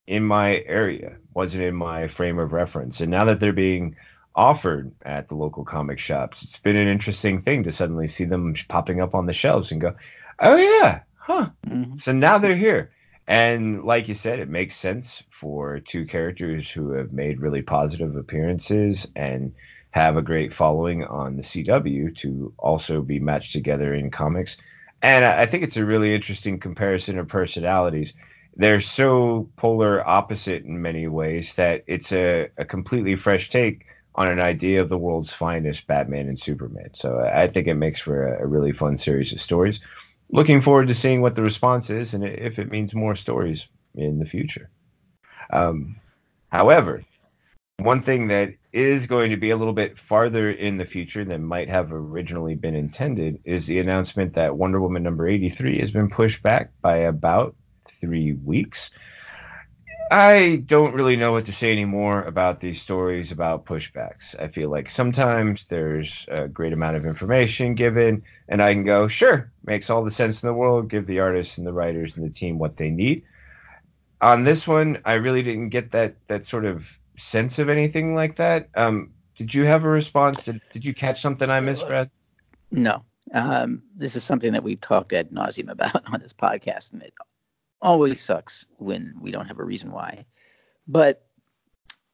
in my area, wasn't in my frame of reference. And now that they're being offered at the local comic shops, it's been an interesting thing to suddenly see them popping up on the shelves and go, oh, yeah, huh. Mhm. So now they're here. And like you said, it makes sense for two characters who have made really positive appearances and have a great following on the CW to also be matched together in comics. And I think it's a really interesting comparison of personalities. They're so polar opposite in many ways that it's a, a completely fresh take on an idea of the world's finest Batman and Superman. So I think it makes for a, a really fun series of stories looking forward to seeing what the response is and if it means more stories in the future. Um, however, one thing that is going to be a little bit farther in the future than might have originally been intended is the announcement that Wonder Woman number 83 has been pushed back by about three weeks. I don't really know what to say anymore about these stories about pushbacks. I feel like sometimes there's a great amount of information given, and I can go, sure, makes all the sense in the world, give the artists and the writers and the team what they need. On this one, I really didn't get that that sort of sense of anything like that. Um, did you have a response? Did, did you catch something I missed, Brad? No, um, this is something that we talked ad nauseum about on this podcast, and it always sucks when we don't have a reason why. But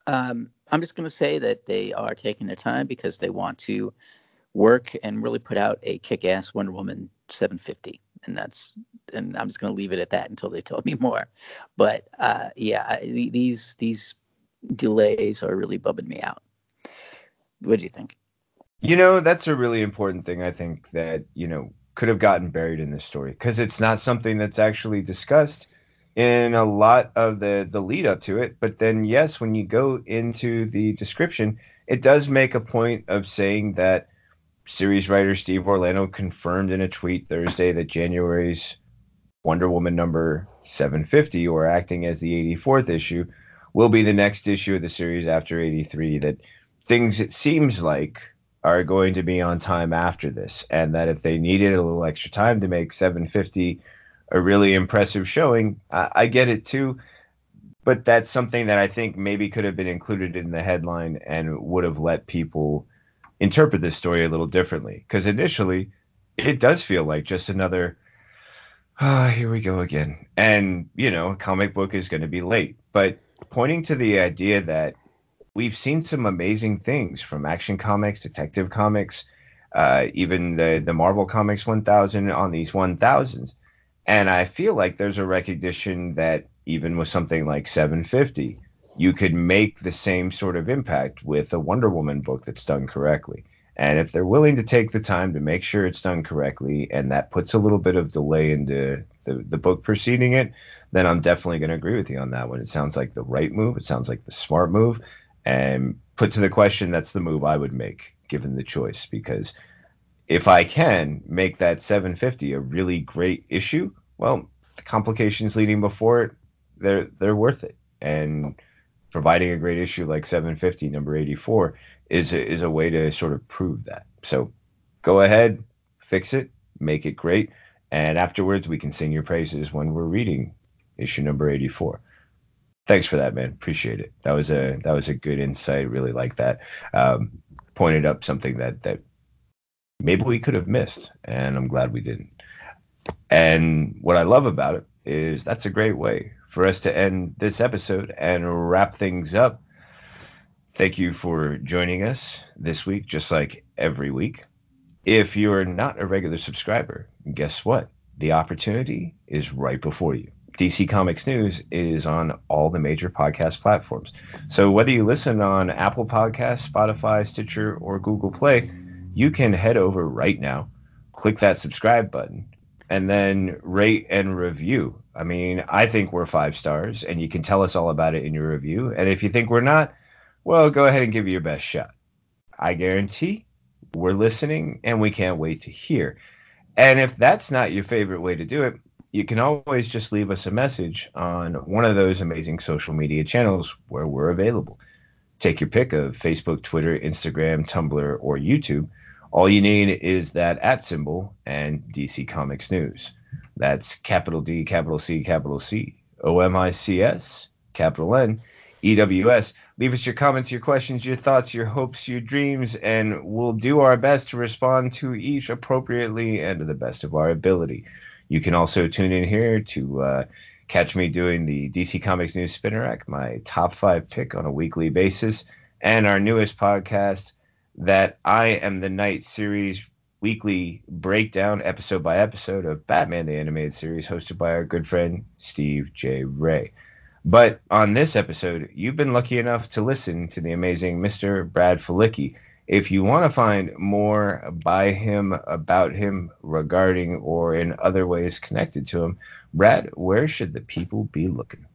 um, I'm just going to say that they are taking their time because they want to work and really put out a kick-ass Wonder Woman 750, and that's and I'm just going to leave it at that until they tell me more. But uh, yeah, I- these these delays are really bumming me out. What do you think? You know, that's a really important thing I think that, you know, could have gotten buried in this story because it's not something that's actually discussed in a lot of the the lead up to it, but then yes, when you go into the description, it does make a point of saying that series writer Steve Orlando confirmed in a tweet Thursday that January's Wonder Woman number 750 or acting as the 84th issue will be the next issue of the series after 83 that things it seems like are going to be on time after this, and that if they needed a little extra time to make 750 a really impressive showing, I, I get it too. But that's something that I think maybe could have been included in the headline and would have let people interpret this story a little differently. Because initially, it does feel like just another, ah, here we go again. And, you know, comic book is going to be late. But pointing to the idea that we've seen some amazing things from Action Comics, Detective Comics, uh, even the the Marvel Comics 1000 on these 1000s, and I feel like there's a recognition that even with something like 750, you could make the same sort of impact with a Wonder Woman book that's done correctly. And if they're willing to take the time to make sure it's done correctly, and that puts a little bit of delay into the, the book preceding it, then I'm definitely going to agree with you on that one. It sounds like the right move. It sounds like the smart move. And put to the question, that's the move I would make. given the choice because if I can make that 750 a really great issue, well, the complications leading before it, they're they're worth it. And providing a great issue like 750 number 84 is a, is a way to sort of prove that. So go ahead, fix it, make it great, and afterwards we can sing your praises when we're reading issue number 84. Thanks for that, man. Appreciate it. That was a that was a good insight. Really like that. Um, pointed up something that that maybe we could have missed, and I'm glad we didn't. And what I love about it is that's a great way for us to end this episode and wrap things up. Thank you for joining us this week, just like every week. If you're not a regular subscriber, guess what? The opportunity is right before you. DC Comics News is on all the major podcast platforms. So whether you listen on Apple Podcasts, Spotify, Stitcher, or Google Play, you can head over right now, click that subscribe button, and then rate and review. I mean, I think we're five stars, and you can tell us all about it in your review. And if you think we're not, well, go ahead and give it your best shot. I guarantee we're listening, and we can't wait to hear. And if that's not your favorite way to do it, you can always just leave us a message on one of those amazing social media channels where we're available. Take your pick of Facebook, Twitter, Instagram, Tumblr, or YouTube all you need is that at symbol and DC Comics News. That's capital D, capital C, capital C, O M I C S, capital N, E W S. Leave us your comments, your questions, your thoughts, your hopes, your dreams, and we'll do our best to respond to each appropriately and to the best of our ability. You can also tune in here to uh, catch me doing the DC Comics News Spinner Rack, my top five pick on a weekly basis, and our newest podcast, that I Am the Night series weekly breakdown episode by episode of Batman the Animated Series hosted by our good friend Steve J. Ray. But on this episode, you've been lucky enough to listen to the amazing Mr. Brad Felicki. If you want to find more by him, about him, regarding, or in other ways connected to him, Brad, where should the people be looking?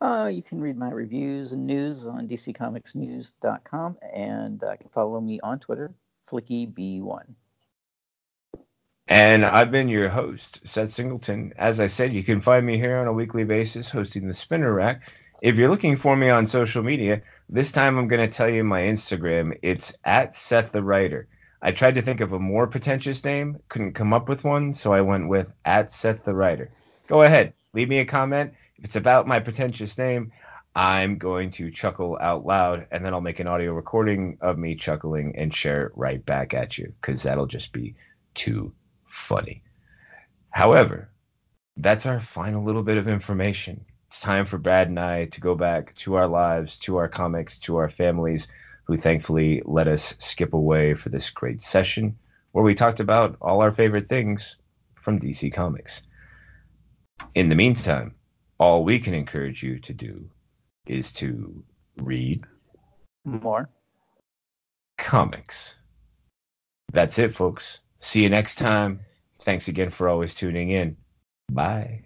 Uh, you can read my reviews and news on dccomicsnews.com and uh, can follow me on Twitter, FlickyB1. And I've been your host, Seth Singleton. As I said, you can find me here on a weekly basis hosting the Spinner Rack. If you're looking for me on social media, this time I'm going to tell you my Instagram. It's at Seth the Writer. I tried to think of a more pretentious name, couldn't come up with one, so I went with at Seth the Writer. Go ahead, leave me a comment if it's about my pretentious name, I'm going to chuckle out loud and then I'll make an audio recording of me chuckling and share it right back at you because that'll just be too funny. However, that's our final little bit of information. It's time for Brad and I to go back to our lives, to our comics, to our families who thankfully let us skip away for this great session where we talked about all our favorite things from DC Comics. In the meantime, all we can encourage you to do is to read more comics. That's it, folks. See you next time. Thanks again for always tuning in. Bye.